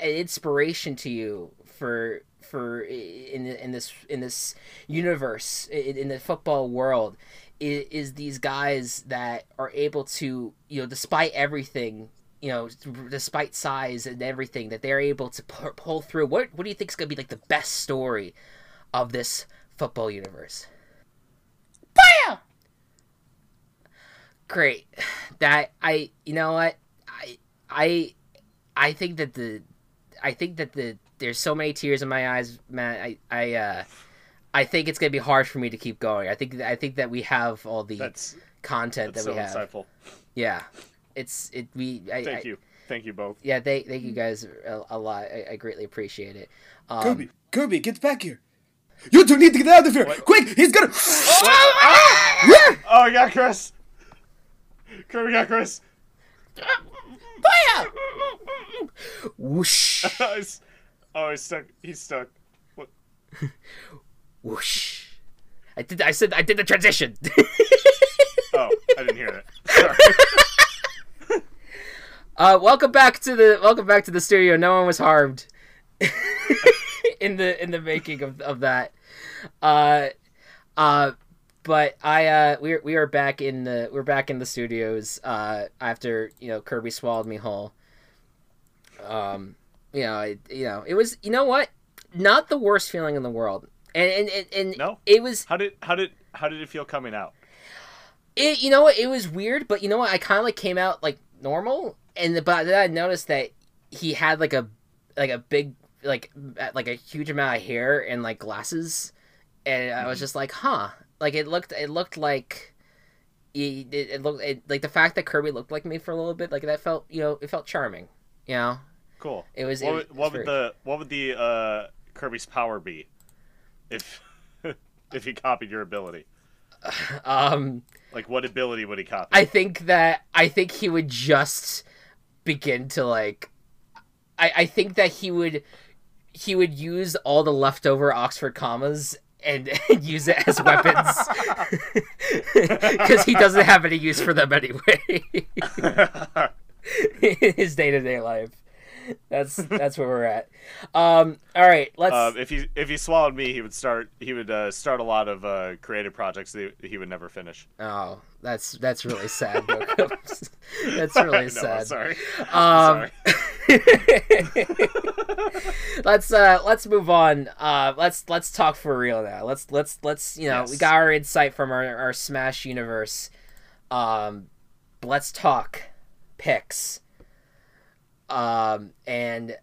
an inspiration to you for for in in this in this universe in, in the football world is, is these guys that are able to you know despite everything you know despite size and everything that they're able to pu- pull through. What what do you think is going to be like the best story of this football universe? Booyah! great. That i you know what? I i i think that the i think that the there's so many tears in my eyes matt i i uh i think it's gonna be hard for me to keep going i think i think that we have all the That's content that's that so we have insightful. yeah it's it we I, Thank I- you, thank you both. yeah thank, thank you guys a, a lot I, I greatly appreciate it um, Kirby, Kirby, get back here. You two need to get out of here. Quick, he's gonna. Oh, I got Chris. Kirby got Chris. Booyah! whoosh oh, he's, oh, he's stuck. He's stuck. What? whoosh i did i said i did the transition Oh, I didn't hear that. Sorry. Uh, welcome back to the welcome back to the studio. No one was harmed in the in the making of, of that. Uh, uh, but I uh, we we are back in the we're back in the studios. Uh, after you know Kirby swallowed me whole. Um, you know, it, you know, it was you know what, not the worst feeling in the world, and and and, and No? it was How did how did how did it feel coming out? it you know what it was weird but you know what i kind of like came out like normal and but then i noticed that he had like a like a big like like a huge amount of hair and like glasses and i was just like huh like it looked it looked like it, it, it looked it, like the fact that kirby looked like me for a little bit like that felt you know it felt charming you know Cool. it was What it, would, what would the what would the uh, Kirby's power be if if he copied your ability? um Like what ability would he copy? I think that I think he would just begin to like I, I think that he would he would use all the leftover Oxford commas and, and use it as weapons because he doesn't have any use for them anyway in his day to day life. That's that's where we're at. Um, all right, let's. Um, if he if he swallowed me, he would start he would uh, start a lot of uh, creative projects that he would never finish. oh, that's that's really sad. That's really no, sad. sorry. Um, sorry. let's uh let's move on. Uh let's let's talk for real now. Let's let's let's you know, we got our insight from our, our Smash universe. Um let's talk picks. Um and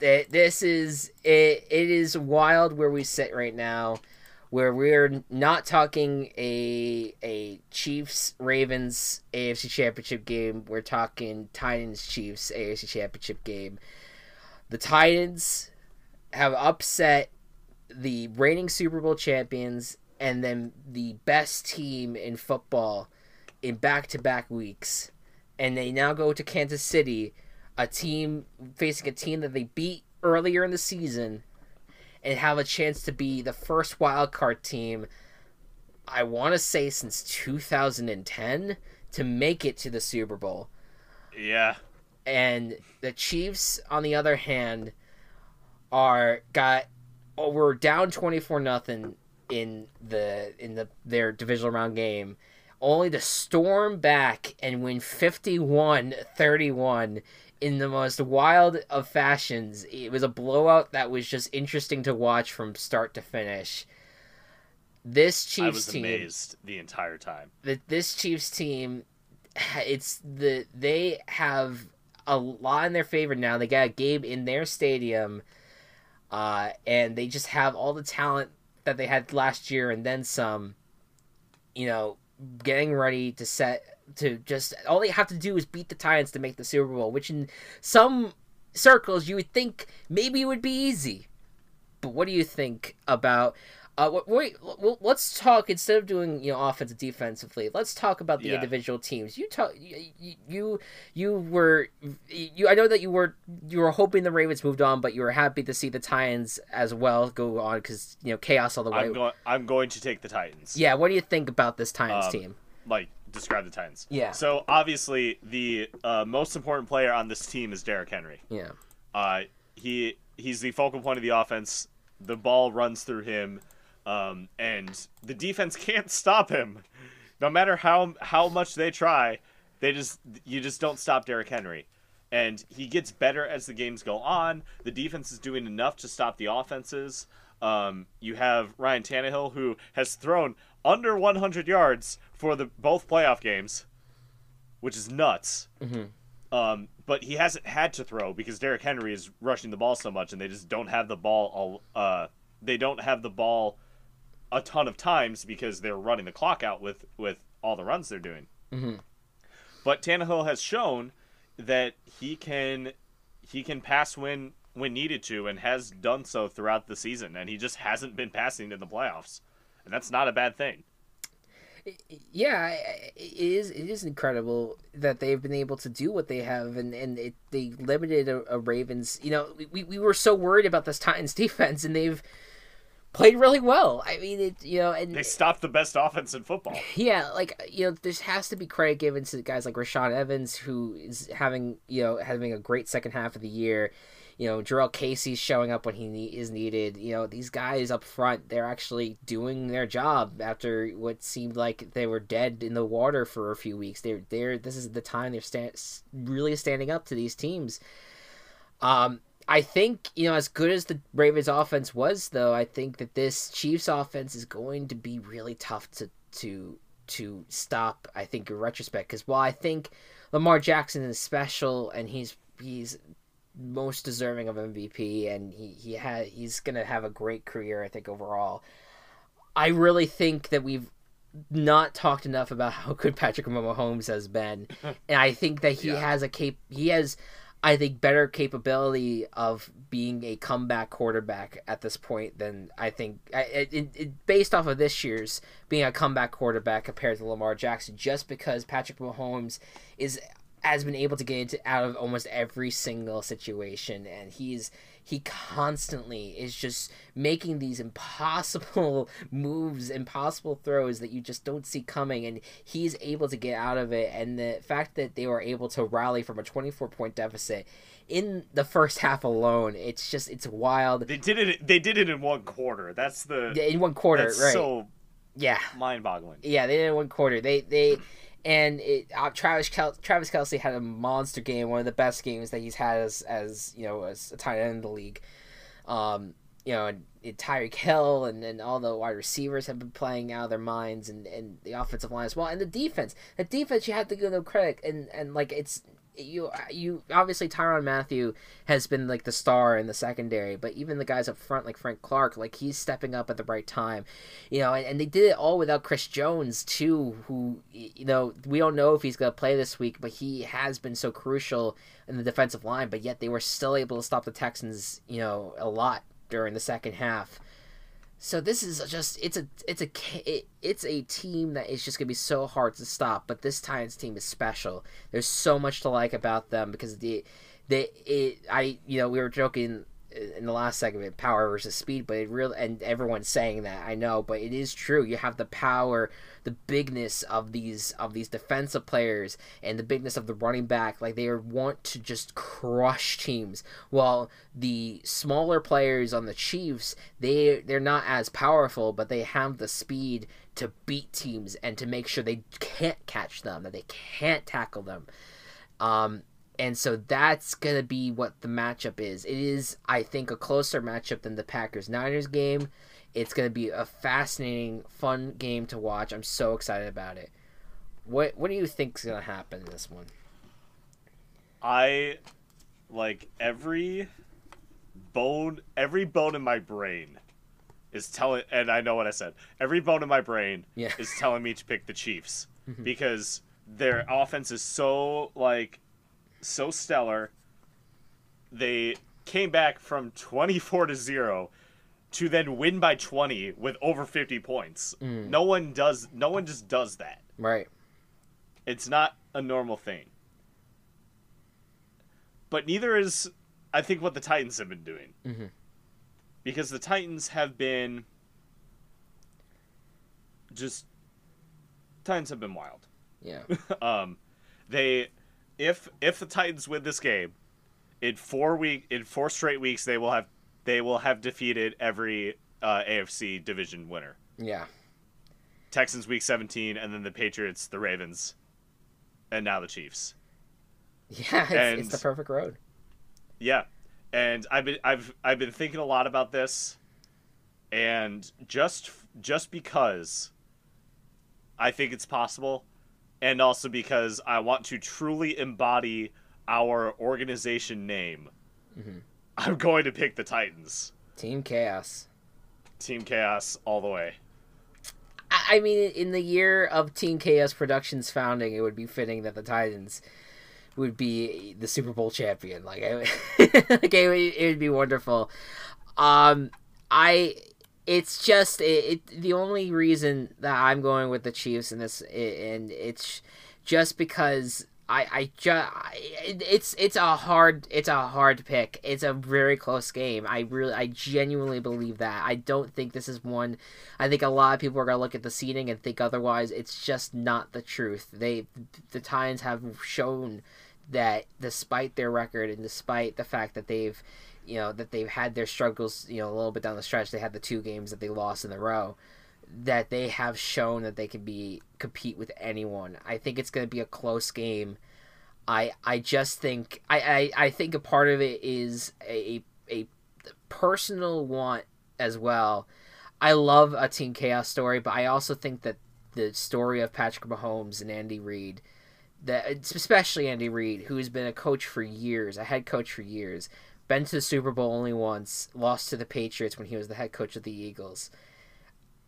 th- this is it, it is wild where we sit right now where we're not talking a a Chiefs Ravens AFC Championship game. We're talking Titans Chiefs AFC Championship game. The Titans have upset the reigning Super Bowl champions and then the best team in football in back-to-back weeks. And they now go to Kansas City, a team facing a team that they beat earlier in the season and have a chance to be the first wild card team I want to say since 2010 to make it to the Super Bowl. yeah. And the Chiefs on the other hand are got oh, we're down 24 nothing in the in the their divisional round game only to storm back and win 51-31 in the most wild of fashions. It was a blowout that was just interesting to watch from start to finish. This Chiefs I was team amazed the entire time. that this Chiefs team, it's the they have a lot in their favor now. They got a game in their stadium, uh, and they just have all the talent that they had last year and then some. You know, getting ready to set to just all they have to do is beat the Titans to make the Super Bowl, which in some circles you would think maybe it would be easy. But what do you think about? Uh, wait, wait, let's talk instead of doing you know offensive defensively. Let's talk about the Yeah. individual teams. You talk, you, you you were you. I know that you were you were hoping the Ravens moved on, but you were happy to see the Titans as well go on because you know chaos all the way. I'm going. I'm going to take the Titans. yeah, what do you think about this Titans Um, team? Like describe the Titans. Yeah. So obviously the uh, most important player on this team is Derrick Henry. Yeah, Uh, he he's the focal point of the offense. The ball runs through him, um, and the defense can't stop him. No matter how how much they try, they just you just don't stop Derrick Henry. And he gets better as the games go on. The defense is doing enough to stop the offenses. Um, you have Ryan Tannehill, who has thrown under 100 yards for the both playoff games, which is nuts. Um, but he hasn't had to throw because Derrick Henry is rushing the ball so much, and they just don't have the ball. All, uh, they don't have the ball a ton of times because they're running the clock out with with all the runs they're doing. Mhm. But Tannehill has shown that he can he can pass when when needed to, and has done so throughout the season. And he just hasn't been passing in the playoffs, and that's not a bad thing. yeah, it is. It is incredible that they've been able to do what they have, and and it, they limited a, a Ravens. You know, we, we were so worried about this Titans defense, and they've played really well. I mean, it you know, and They stopped the best offense in football. yeah, like you know, there has to be credit given to guys like Rashaan Evans, who is having you know having a great second half of the year. You know, Jurrell Casey's showing up when he ne- is needed. You know, these guys up front, they're actually doing their job after what seemed like they were dead in the water for a few weeks. They're they're this is the time they're sta- really standing up to these teams. Um, I think you know as good as the Ravens offense was, though, I think that this Chiefs offense is going to be really tough to to to stop. I think in retrospect, because while I think Lamar Jackson is special and he's he's most deserving of MVP and he he had he's gonna have a great career. I think overall, I really think that we've not talked enough about how good Patrick Mahomes has been, and I think that he Yeah. has a cap. He has, I think, better capability of being a comeback quarterback at this point than I think. It, it- based off of this year's being a comeback quarterback compared to Lamar Jackson, just because Patrick Mahomes is has been able to get into out of almost every single situation and he's he constantly is just making these impossible moves, impossible throws that you just don't see coming, and he's able to get out of it. And the fact that they were able to rally from a 24 point deficit in the first half alone, it's just it's wild. They did it. They did it in one quarter. That's the In one quarter, that's right? so yeah, mind-boggling. yeah, they did it in one quarter. They they and it, uh, Travis Kel- Travis Kelce had a monster game, one of the best games that he's had as as you know as a tight end in the league. Um, you know, and, and Tyreek Hill and, and all the wide receivers have been playing out of their minds, and, and the offensive line as well, and the defense. The defense, you have to give them credit, and and like it's you you obviously Tyrann Mathieu has been like the star in the secondary, but even the guys up front like Frank Clark, like he's stepping up at the right time, you know, and, and they did it all without Chris Jones too, who you know we don't know if he's gonna play this week, but he has been so crucial in the defensive line, but yet they were still able to stop the Texans, you know, a lot during the second half. So this is just it's a it's a it's a team that is just gonna be so hard to stop. But this Titans team is special. There's so much to like about them because the they it I you know we were joking in the last segment power versus speed but it really and everyone's saying that i know but it is true. You have the power the bigness of these of these defensive players and the bigness of the running back. Like they want to just crush teams while the smaller players on the chiefs they they're not as powerful but they have the speed to beat teams and to make sure they can't catch them that they can't tackle them. Um and so that's going to be what the matchup is. It is, I think, a closer matchup than the Packers Niners game. It's going to be a fascinating, fun game to watch. I'm so excited about it. What What do you think is going to happen in this one? I like every bone, every bone in my brain is telling, and I know what I said. Every bone in my brain Yeah. is telling me to pick the Chiefs because their offense is so like so stellar. They came back from 24 to 0 to then win by 20 with over 50 points. No one does no one just does that. Right. It's not a normal thing. But neither is I think what the Titans have been doing. Mhm. Because the Titans have been just Titans have been wild. Yeah. um, they if if the Titans win this game in four week in four straight weeks they will have they will have defeated every uh, AFC division winner. Yeah. Texans week 17 and then the Patriots, the Ravens, and now the Chiefs. Yeah. It's, And- it's the perfect road. Yeah. And I've been I've I've been thinking a lot about this and just just because I think it's possible and also because I want to truly embody our organization name. I'm going to pick the Titans. Team Chaos. Team Chaos all the way. I I mean, in the year of Team Chaos Productions founding, it would be fitting that the Titans would be the Super Bowl champion. Like, I, like it, would, it would be wonderful. Um, I, it's just it, it. The only reason that I'm going with the Chiefs in this, and it's just because I, I just, it's, it's a hard, it's a hard pick. It's a very close game. I really, I genuinely believe that. I don't think this is one. I think a lot of people are gonna look at the seating and think otherwise. It's just not the truth. They, the Titans have shown that despite their record and despite the fact that they've, you know, that they've had their struggles, you know, a little bit down the stretch. They had the two games that they lost in a row that they have shown that they can be compete with anyone. I think it's going to be a close game. I I just think I, I, I think a part of it is a a personal want as well. I love a Team Chaos story, but I also think that the story of Patrick Mahomes and Andy Reid, that especially Andy Reid, who has been a coach for years, a head coach for years, been to the Super Bowl only once, lost to the Patriots when he was the head coach of the Eagles.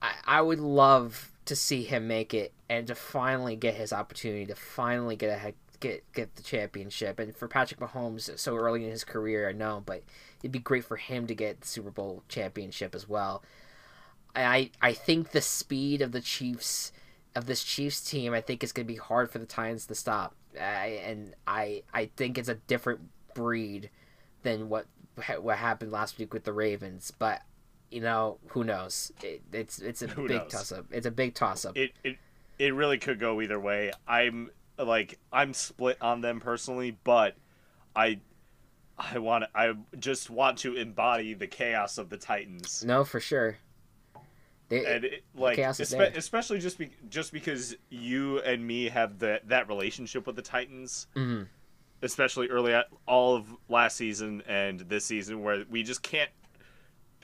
I, I would love to see him make it and to finally get his opportunity to finally get a head, get get the championship. And for Patrick Mahomes, so early in his career, I know, but it'd be great for him to get the Super Bowl championship as well. I I think the speed of the Chiefs of this Chiefs team, I think it's going to be hard for the Titans to stop. I, and I I think it's a different breed than what what happened last week with the Ravens. But you know, who knows? It, it's it's a Who big toss up. It's a big toss up. It it it really could go either way. I'm like I'm split on them personally, but I I want I just want to embody the chaos of the Titans. No, for sure. They, and it, like chaos is espe- especially just be- just because you and me have the that relationship with the Titans, Mhm. Especially early at all of last season and this season, where we just can't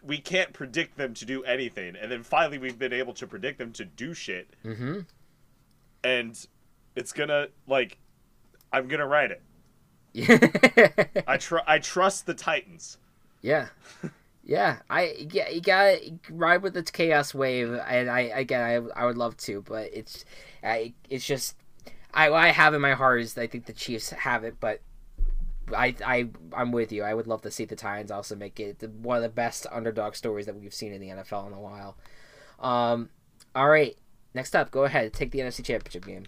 we can't predict them to do anything, and then finally we've been able to predict them to do shit, Mhm. and it's gonna like I'm gonna write it. I tr- I trust the Titans. Yeah, yeah. I yeah, you gotta ride with the chaos wave, and I again, I, I would love to, but it's, I it's just, I I have in my heart is I think the Chiefs have it, but I I I'm with you. I would love to see the Titans also make it one of the best underdog stories that we've seen in the NFL in a while. Um, all right. Next up, go ahead. Take the NFC Championship game.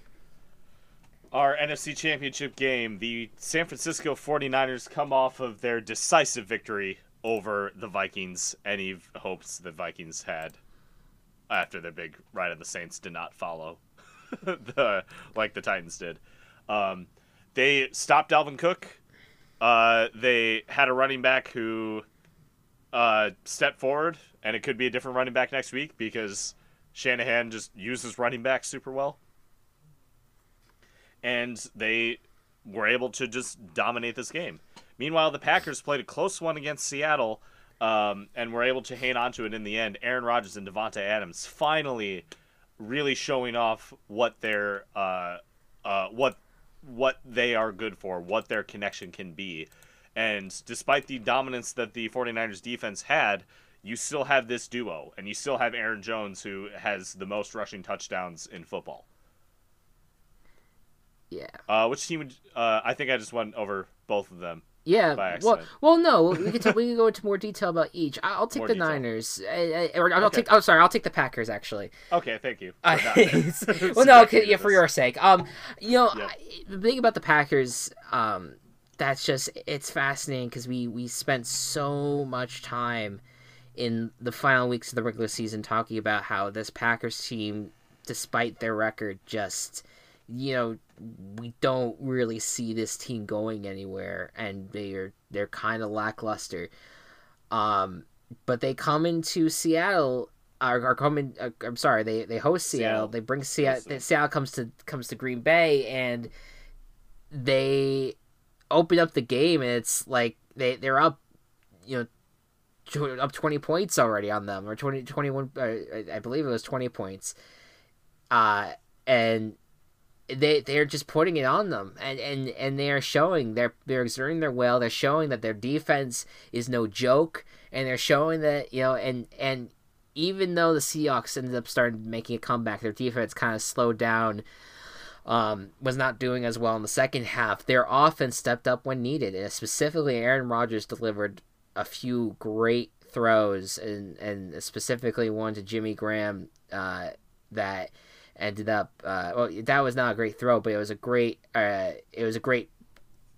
Our NFC Championship game, the San Francisco 49ers come off of their decisive victory over the Vikings. Any hopes the Vikings had after their big ride of the Saints did not follow the like the Titans did. Um, they stopped Dalvin Cook. Uh, they had a running back who uh, stepped forward, and it could be a different running back next week because Shanahan just uses running backs super well and they were able to just dominate this game. Meanwhile, the Packers played a close one against Seattle um, and were able to hang on to it in the end. Aaron Rodgers and Davante Adams finally really showing off what their uh, uh, what what they are good for, what their connection can be. And despite the dominance that the 49ers defense had, you still have this duo, and you still have Aaron Jones, who has the most rushing touchdowns in football. Yeah. Uh, which team would? Uh, I think I just went over both of them. Yeah. Well, well, no. We can talk, we can go into more detail about each. I'll take More the detail. Niners, I, I, or I'll Okay. take. Oh, sorry. I'll take the Packers actually. Okay, thank you. Uh, well, no, okay, yeah, for your sake. Um, you know, Yep. I, the thing about the Packers, um, that's just it's fascinating because we we spent so much time in the final weeks of the regular season talking about how this Packers team, despite their record, just you know we don't really see this team going anywhere, and they're they're kind of lackluster. Um, but they come into Seattle. Are, are coming. Uh, I'm sorry. They they host Seattle. Seattle. They bring Seattle. Seattle comes to comes to Green Bay, and they open up the game, and it's like they they're up, you know, up twenty points already on them, or 20, 21, uh, I- I believe it was twenty points. Uh, and they they're just putting it on them. And and and they are showing they're they're exerting their will. They're showing that their defense is no joke. And they're showing that you know and and even though the Seahawks ended up starting making a comeback their defense kind of slowed down um, was not doing as well in the second half. Their offense stepped up when needed. And specifically Aaron Rodgers delivered a few great throws and and specifically one to Jimmy Graham uh, that ended up uh, well that was not a great throw but it was a great uh, it was a great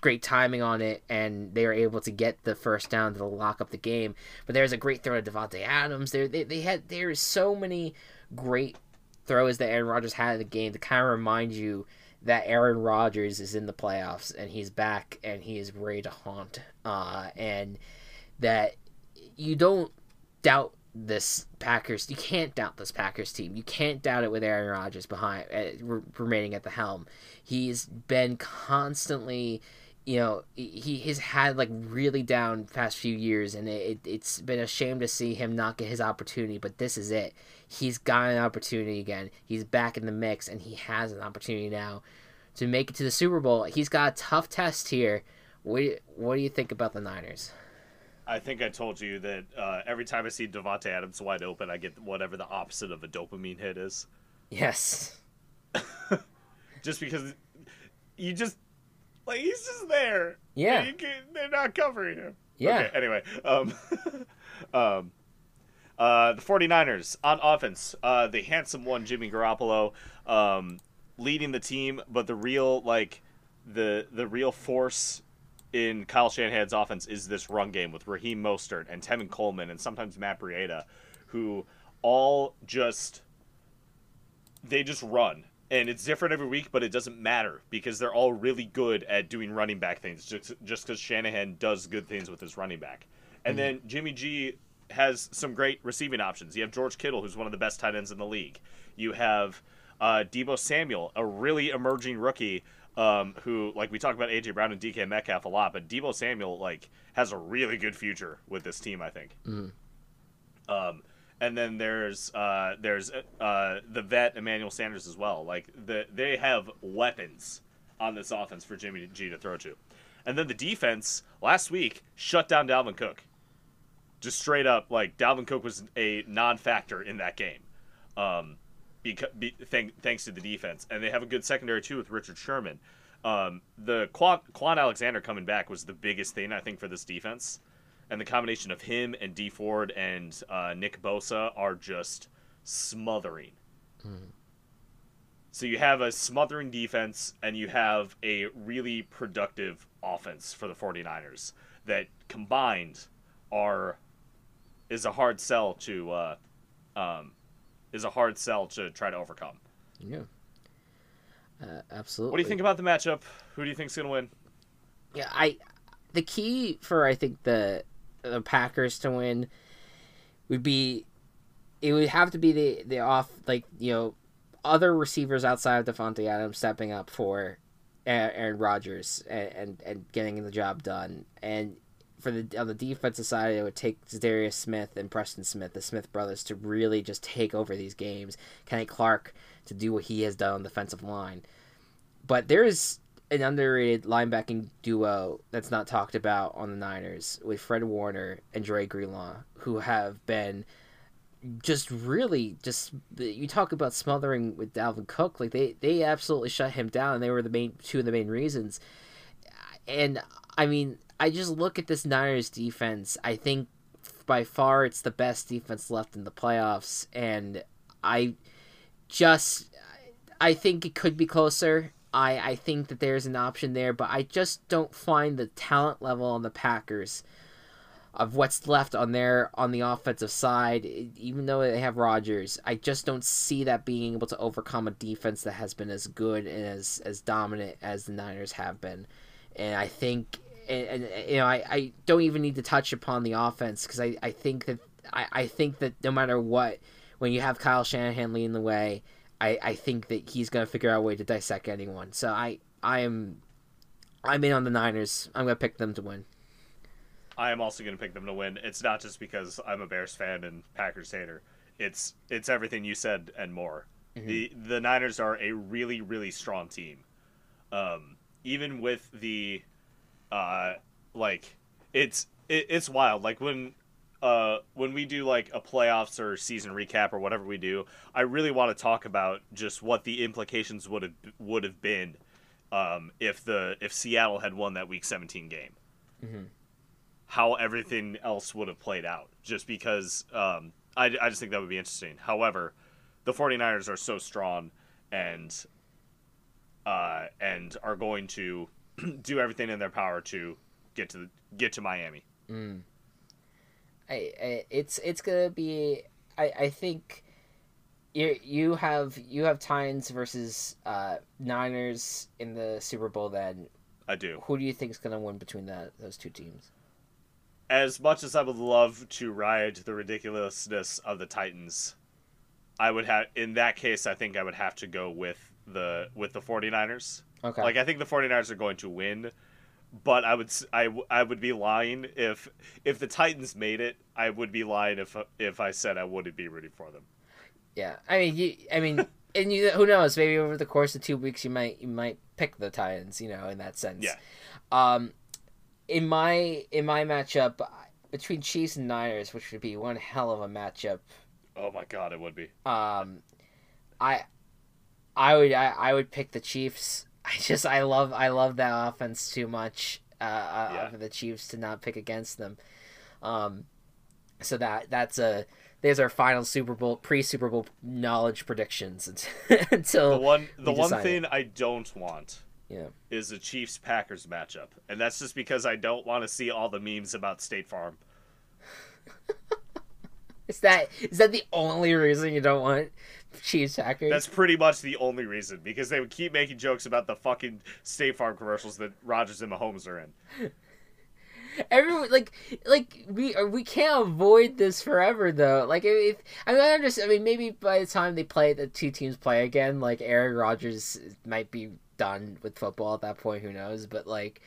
great timing on it and they were able to get the first down to lock up the game. But there's a great throw to Davante Adams. There they, they had there's so many great throws that Aaron Rodgers had in the game to kind of remind you that Aaron Rodgers is in the playoffs and he's back and he is ready to haunt uh, and that you don't doubt this Packers. You can't doubt this Packers team. You can't doubt it with Aaron Rodgers behind uh, re- remaining at the helm. He's been constantly, you know, he he's had like really down past few years, and it, it's been a shame to see him not get his opportunity. But this is it. He's got an opportunity again. He's back in the mix, and he has an opportunity now to make it to the Super Bowl. He's got a tough test here. What do you, what do you think about the Niners? I think I told you that uh, every time I see Davante Adams wide open, I get whatever the opposite of a dopamine hit is. Yes. Just because you just like he's just there. Yeah. You can, they're not covering him. Yeah. Okay. Anyway, um, um, Uh, the 49ers on offense, uh, the handsome one, Jimmy Garoppolo, um, leading the team, but the real like the the real force in Kyle Shanahan's offense is this run game with Raheem Mostert and Tevin Coleman and sometimes Matt Breida, who all just they just run. And it's different every week, but it doesn't matter because they're all really good at doing running back things just just because Shanahan does good things with his running back. And then Jimmy G has some great receiving options. You have George Kittle, who's one of the best tight ends in the league. You have uh, Deebo Samuel, a really emerging rookie um, who, like, we talk about AJ Brown and DK Metcalf a lot, but Deebo Samuel, like, has a really good future with this team, I think. Um, and then there's uh, there's uh, the vet Emmanuel Sanders as well. Like the they have weapons on this offense for Jimmy G to throw to. And then the defense last week shut down Dalvin Cook. Just straight up, like Dalvin Cook was a non-factor in that game, um, because be, thank, thanks to the defense. And they have a good secondary too with Richard Sherman. Um, the Kwon, Kwon Alexander coming back was the biggest thing I think for this defense, and the combination of him and Dee Ford and uh, Nick Bosa are just smothering. So you have a smothering defense and you have a really productive offense for the 49ers that combined are is a hard sell to uh, um, is a hard sell to try to overcome. Yeah. Uh, absolutely. What do you think about the matchup? Who do you think's going to win? Yeah, I the key for I think the the Packers to win would be it would have to be the the off like you know other receivers outside of Davante Adams stepping up for Aaron Rodgers and, and and getting the job done and for the on the defensive side it would take Darius Smith and Preston Smith the Smith brothers to really just take over these games Kenny Clark to do what he has done on the defensive line but there is an underrated linebacking duo that's not talked about on the Niners with Fred Warner and Dre Greenlaw, who have been just really just you talk about smothering with Dalvin Cook, like they they absolutely shut him down. They were the main two of the main reasons. And I mean, I just look at this Niners defense. I think by far it's the best defense left in the playoffs, and I just I think it could be closer. I, I think that there's an option there, but I just don't find the talent level on the Packers of what's left on their on the offensive side. Even though they have Rodgers, I just don't see that being able to overcome a defense that has been as good and as as dominant as the Niners have been. And I think, and, and you know, I, I don't even need to touch upon the offense because I, I think that I, I think that no matter what, when you have Kyle Shanahan leading the way. I, I think that he's gonna figure out a way to dissect anyone. So I I am I'm in on the Niners. I'm gonna pick them to win. I am also going to pick them to win. It's not just because I'm a Bears fan and Packers hater. It's it's everything you said and more. The the Niners are a really really strong team. Um, even with the uh like it's it, it's wild. Like when uh when we do like a playoffs or season recap or whatever we do, I really want to talk about just what the implications would have would have been um if the if Seattle had won that week 17 game how everything else would have played out just because um, I, I just think that would be interesting. However, the 49ers are so strong and uh, and are going to do everything in their power to get to the, get to Miami. I, I it's it's gonna be I, I think you you have you have Titans versus uh, Niners in the Super Bowl. Then I do. who do you think is gonna win between that those two teams? As much as I would love to ride the ridiculousness of the Titans, I would have in that case I think I would have to go with the with the 49ers. Okay. Like I think the 49ers are going to win, but I would I, I would be lying if if the Titans made it. I would be lying if if I said I wouldn't be rooting for them. Yeah, I mean, you, I mean, and you, who knows? Maybe over the course of two weeks, you might, you might pick the Titans. You know, in that sense. Yeah. Um, in my in my matchup between Chiefs and Niners, which would be one hell of a matchup. Oh my god, it would be. Um, I, I would, I, I would pick the Chiefs. I just, I love, I love that offense too much. Uh, uh Yeah. for the Chiefs to not pick against them. Um, so that that's a there's our final Super Bowl pre Super Bowl knowledge predictions until The one the one thing I don't want Yeah. is a Chiefs Packers matchup, and that's just because I don't want to see all the memes about State Farm. Is that is that the only reason you don't want Chiefs Packers? That's pretty much the only reason because they would keep making jokes about the fucking State Farm commercials that Rodgers and Mahomes are in. Everyone like like we uh, we can't avoid this forever though. Like if I mean I understand. I mean maybe by the time they play the two teams play again, like Aaron Rodgers might be done with football at that point. Who knows? But like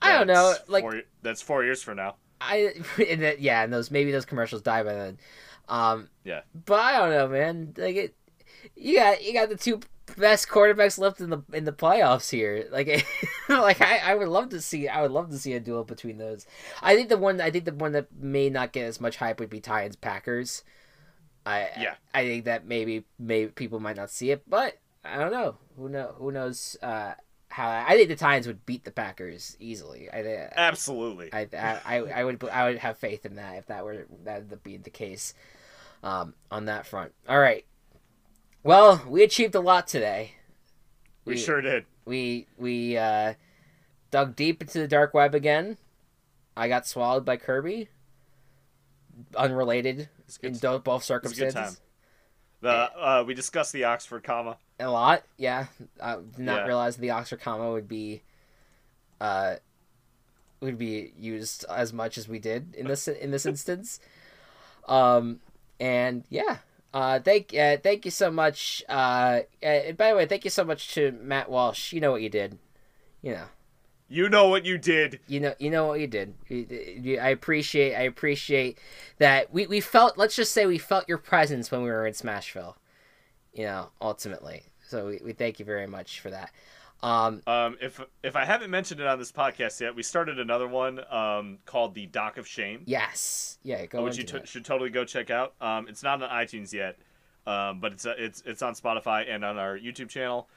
I don't know. Like four, that's four years from now. I and that, yeah, and those maybe those commercials die by then. Um, Yeah. but I don't know, man. Like it, you got you got the two best quarterbacks left in the in the playoffs here. Like, like I, I would love to see I would love to see a duel between those. I think the one I think the one that may not get as much hype would be Titans Packers. I Yeah. I think that maybe maybe people might not see it, but I don't know. Who know who knows uh, how I think the Titans would beat the Packers easily. I think Absolutely. I, I, I would I would have faith in that if that were that up being the case um, on that front. All right. Well, we achieved a lot today. we sure did. We we uh, dug deep into the dark web again. I got swallowed by Kirby. Unrelated in do- both It's a good circumstances. time. The uh, we discussed the Oxford comma. A lot, yeah. I did not Yeah. realize the Oxford comma would be, uh, would be used as much as we did in this in this instance. Um, and yeah, uh, thank uh, thank you so much. Uh, and by the way, thank you so much to Matt Walsh. You know what you did. You know, You know what you did. you know, you know what you did. I appreciate, I appreciate that we we felt. Let's just say we felt your presence when we were in Smashville. You know, ultimately. So we, we thank you very much for that. Um, Um, if if I haven't mentioned it on this podcast yet, we started another one um, called the Dock of Shame, yes, yeah, go which you t- should totally go check out. Um, it's not on iTunes yet, um, but it's uh, it's it's on Spotify and on our YouTube channel.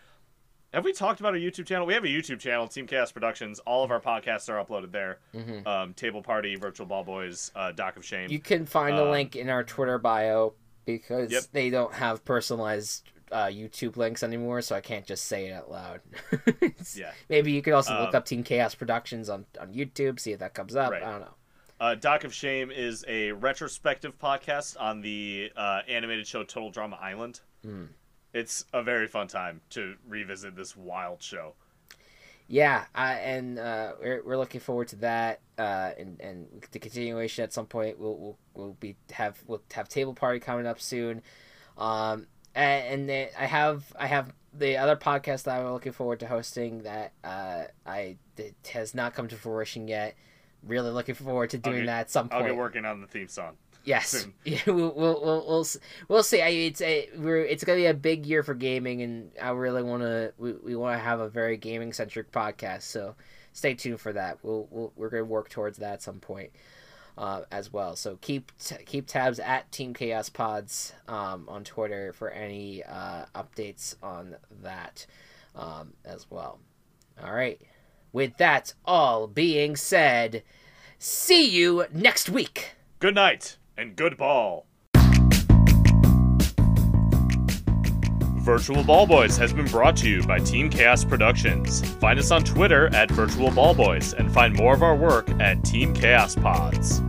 Have we talked about our YouTube channel? We have a YouTube channel, Team Chaos Productions. All of our podcasts are uploaded there. Mhm. Um, Table Party, Virtual Ball Boys, uh, Dock of Shame. You can find the Um, link in our Twitter bio because Yep. they don't have personalized uh, YouTube links anymore, so I can't just say it out loud. Yeah. Maybe you could also look Um, up Team Chaos Productions on, on YouTube, see if that comes up. Right. I don't know. Uh, Dock of Shame is a retrospective podcast on the uh, animated show Total Drama Island. Hmm. It's a very fun time to revisit this wild show. Yeah, I, and uh, we're, we're looking forward to that, uh, and and the continuation at some point. We'll we'll, we'll be have we'll have table party coming up soon, um, and, and I have I have the other podcast that I'm looking forward to hosting that uh, I has not come to fruition yet. Really looking forward to doing get- that at some I'll point. get working on the theme song. Yes, yeah, we'll we'll we'll we'll, we'll see. I, it's a we're it's gonna be a big year for gaming, and I really want to we, we want to have a very gaming centric podcast. So stay tuned for that. We'll, we'll we're gonna work towards that at some point uh, as well. So keep t- keep tabs at Team Chaos Pods um, on Twitter for any uh, updates on that um, as well. All right. With that all being said, see you next week. Good night and good ball. Virtual Ball Boys has been brought to you by Team Chaos Productions. Find us on Twitter at Virtual Ball Boys and find more of our work at Team Chaos Pods.